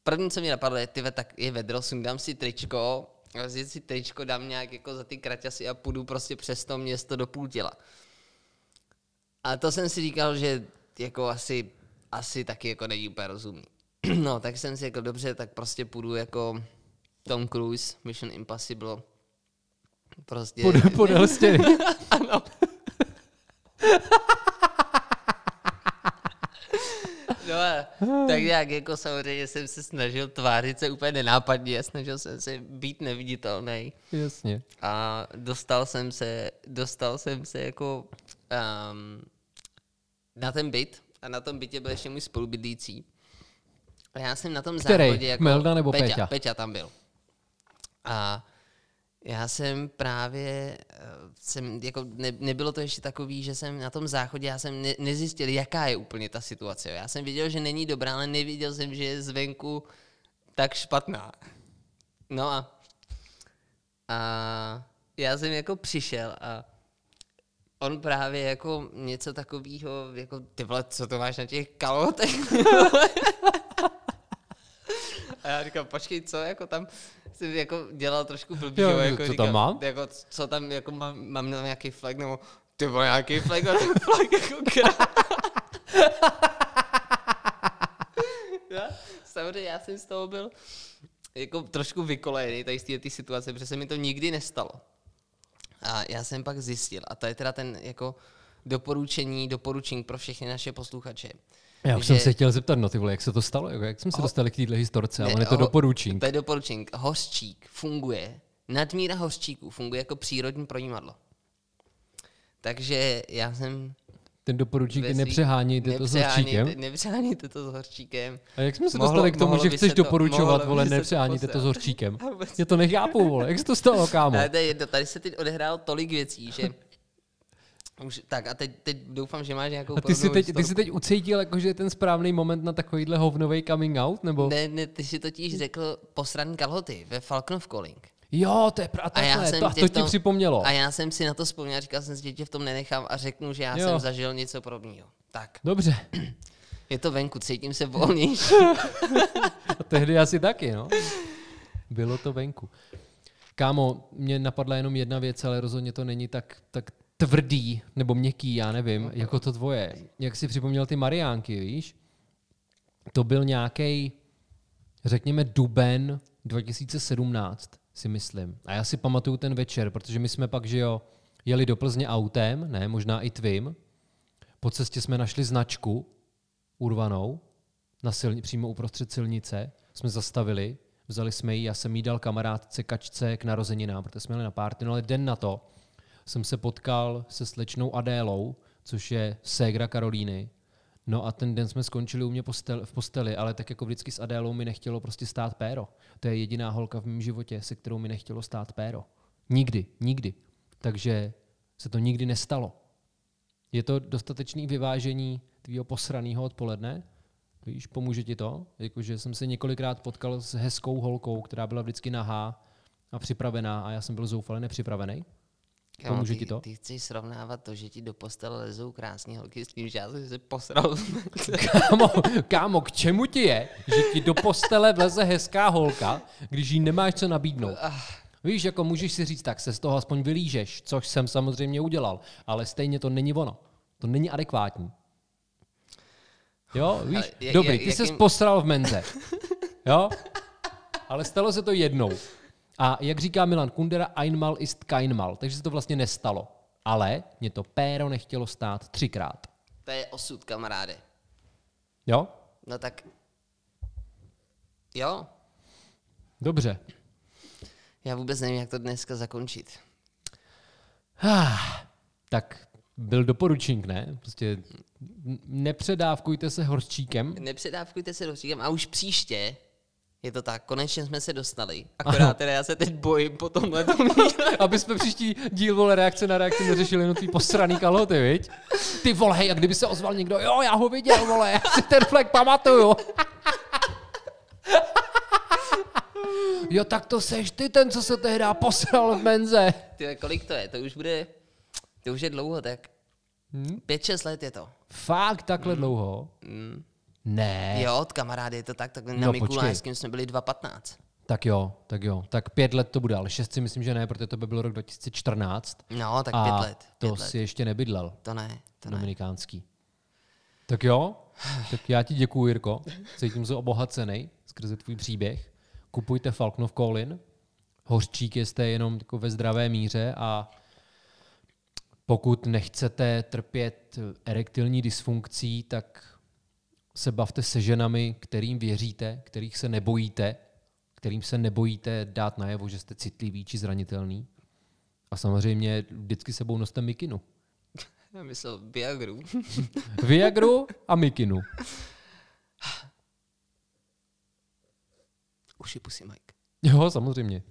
první, co mi napadlo, je, tyve, tak je vedro, sundám si tričko, vzít si tričko, dám nějak jako za ty kraťasy a půjdu prostě přes to město do půl těla. A to jsem si říkal, že jako asi, asi taky jako není úplně rozumný. No, tak jsem si řekl, dobře, tak prostě půjdu jako Tom Cruise, Mission Impossible. Prostě... Pod, podél stěny. ano. No a tak nějak jako samozřejmě jsem se snažil tvářit se úplně nenápadně, snažil jsem se být neviditelný Jasně. a dostal jsem se, dostal jsem se jako um, na ten byt a na tom bytě byl ještě můj spolubydlící. A já jsem na tom Který? záchodě jako... Melda nebo Peťa? Peťa? Peťa tam byl. A já jsem právě, eh, jsem, jako ne, nebylo to ještě takový, že jsem na tom záchodě, já jsem ne, nezjistil, jaká je úplně ta situace. Já jsem viděl, že není dobrá, ale neviděl jsem, že je zvenku tak špatná. No a, a já jsem jako přišel a on právě jako něco takového, jako ty vole, co to máš na těch kalotech? A já říkám, počkej, co, jako tam jsem jako dělal trošku blbý, Jo, jako co říkám, tam mám? Jako, co tam, jako mám, mám na nějaký flag, nebo ty vole, nějaký flag, a ten flag jako krá. já, samozřejmě já jsem z toho byl jako trošku vykolejený tady z té situace, protože se mi to nikdy nestalo. A já jsem pak zjistil, a to je teda ten jako doporučení, doporučení pro všechny naše posluchače. Já už že- jsem se chtěl zeptat, no ty vole, jak se to stalo? Jako, jak jsme se dostali k téhle historce? Ale on je to ho- doporučení. To je doporučení. Hořčík funguje, nadmíra hořčíku funguje jako přírodní projímadlo. Takže já jsem... Ten doporučník ve je nepřehánějte to s horčíkem. nepřehánějte- Nepřehánějte to s horčíkem. A jak jsme se Mohlo- dostali k tomu, že chceš to- doporučovat, vole, se to s horčíkem? Já to nechápu, vole, jak se to stalo, kámo? Ale to je jedno, tady se teď odehrálo tolik věcí, že Už, tak a teď, teď doufám, že máš nějakou A ty si, teď, ty historku. si teď ucítil, jako, že je ten správný moment na takovýhle hovnový coming out? Nebo? Ne, ne, ty si totiž řekl posraný kalhoty ve Falconov Calling. Jo, to je pra- A já jsem to, tě to ti tom- připomnělo. A já jsem si na to vzpomněl, říkal jsem si, že tě v tom nenechám a řeknu, že já Jo. jsem zažil něco podobného. Tak, Dobře, je to venku, cítím se volnější. a tehdy asi taky, no. Bylo to venku. Kámo, mě napadla jenom jedna věc, ale rozhodně to není tak, tak tvrdý nebo měkký, já nevím, jako to tvoje. Jak si připomněl ty Mariánky, víš? To byl nějaký, řekněme, duben 2017, si myslím. A já si pamatuju ten večer, protože my jsme pak, že jo, jeli do Plzně autem, ne, možná i tvým. Po cestě jsme našli značku urvanou na silni, přímo uprostřed silnice. Jsme zastavili, vzali jsme ji, já jsem jí dal kamarádce kačce k narozeninám, protože jsme jeli na párty, no ale den na to jsem se potkal se slečnou Adélou, což je ségra Karolíny. No a ten den jsme skončili u mě postel, v posteli, ale tak jako vždycky s Adélou mi nechtělo prostě stát péro. To je jediná holka v mém životě, se kterou mi nechtělo stát péro. Nikdy, nikdy. Takže se to nikdy nestalo. Je to dostatečný vyvážení tvýho posraného odpoledne? Víš, pomůže ti to? Jakože jsem se několikrát potkal s hezkou holkou, která byla vždycky nahá a připravená a já jsem byl zoufale nepřipravený. Ty, ti to? Ty chceš srovnávat to, že ti do postele lezou krásné holky s tím, že já jsem se posral. Kámo, kámo, k čemu ti je, že ti do postele vleze hezká holka, když jí nemáš co nabídnout? Víš, jako můžeš si říct, tak se z toho aspoň vylížeš, což jsem samozřejmě udělal, ale stejně to není ono. To není adekvátní. Jo, víš, Ale dobrý, ty se jakým- posral v menze. Jo, ale stalo se to jednou. A jak říká Milan Kundera, einmal ist keinmal, takže se to vlastně nestalo. Ale mě to péro nechtělo stát třikrát. to je osud, kamaráde. Jo? No tak, jo, Dobře. já vůbec nevím, jak to dneska zakončit. Ah, tak byl doporučník, ne? Prostě nepředávkujte se horčíkem. Nepředávkujte se doříkem a už příště je to tak, konečně jsme se dostali. Akorát teda já se teď bojím po tomhle Aby jsme příští díl, vole, reakce na reakci neřešili jenom tvý posraný kaloty, viď? Ty vole, hej, a kdyby se ozval někdo, jo, já ho viděl, vole, já si ten flek pamatuju. Jo, tak to seš ty ten, co se tehdy posral v menze. Ty, kolik to je? To už bude, to už je dlouho, tak Hm? pět, šest let je to. Fakt takhle dlouho? Mm. Ne. Jo, kamarády, je to tak, tak na No. Mikulášském jsme byli 2.15. Tak jo, tak jo. Tak pět let to bude, ale šest si myslím, že ne, protože to by byl rok 2014. No, tak a pět let. to Pět let. si ještě nebydlel, To ne, to ne. dominikánský. Tak jo, tak já ti děkuji, Jirko. Cítím se obohacený skrze tvůj příběh. Kupujte Falknov Colin. Hořčík jste jenom jako ve zdravé míře a pokud nechcete trpět erektilní dysfunkcí, tak se bavte se ženami, kterým věříte, kterých se nebojíte, kterým se nebojíte dát najevo, že jste citlivý či zranitelný. A samozřejmě vždycky sebou noste mikinu. Já myslel Viagru. Viagru a mikinu. Uši pusy, Mike. Jo, samozřejmě.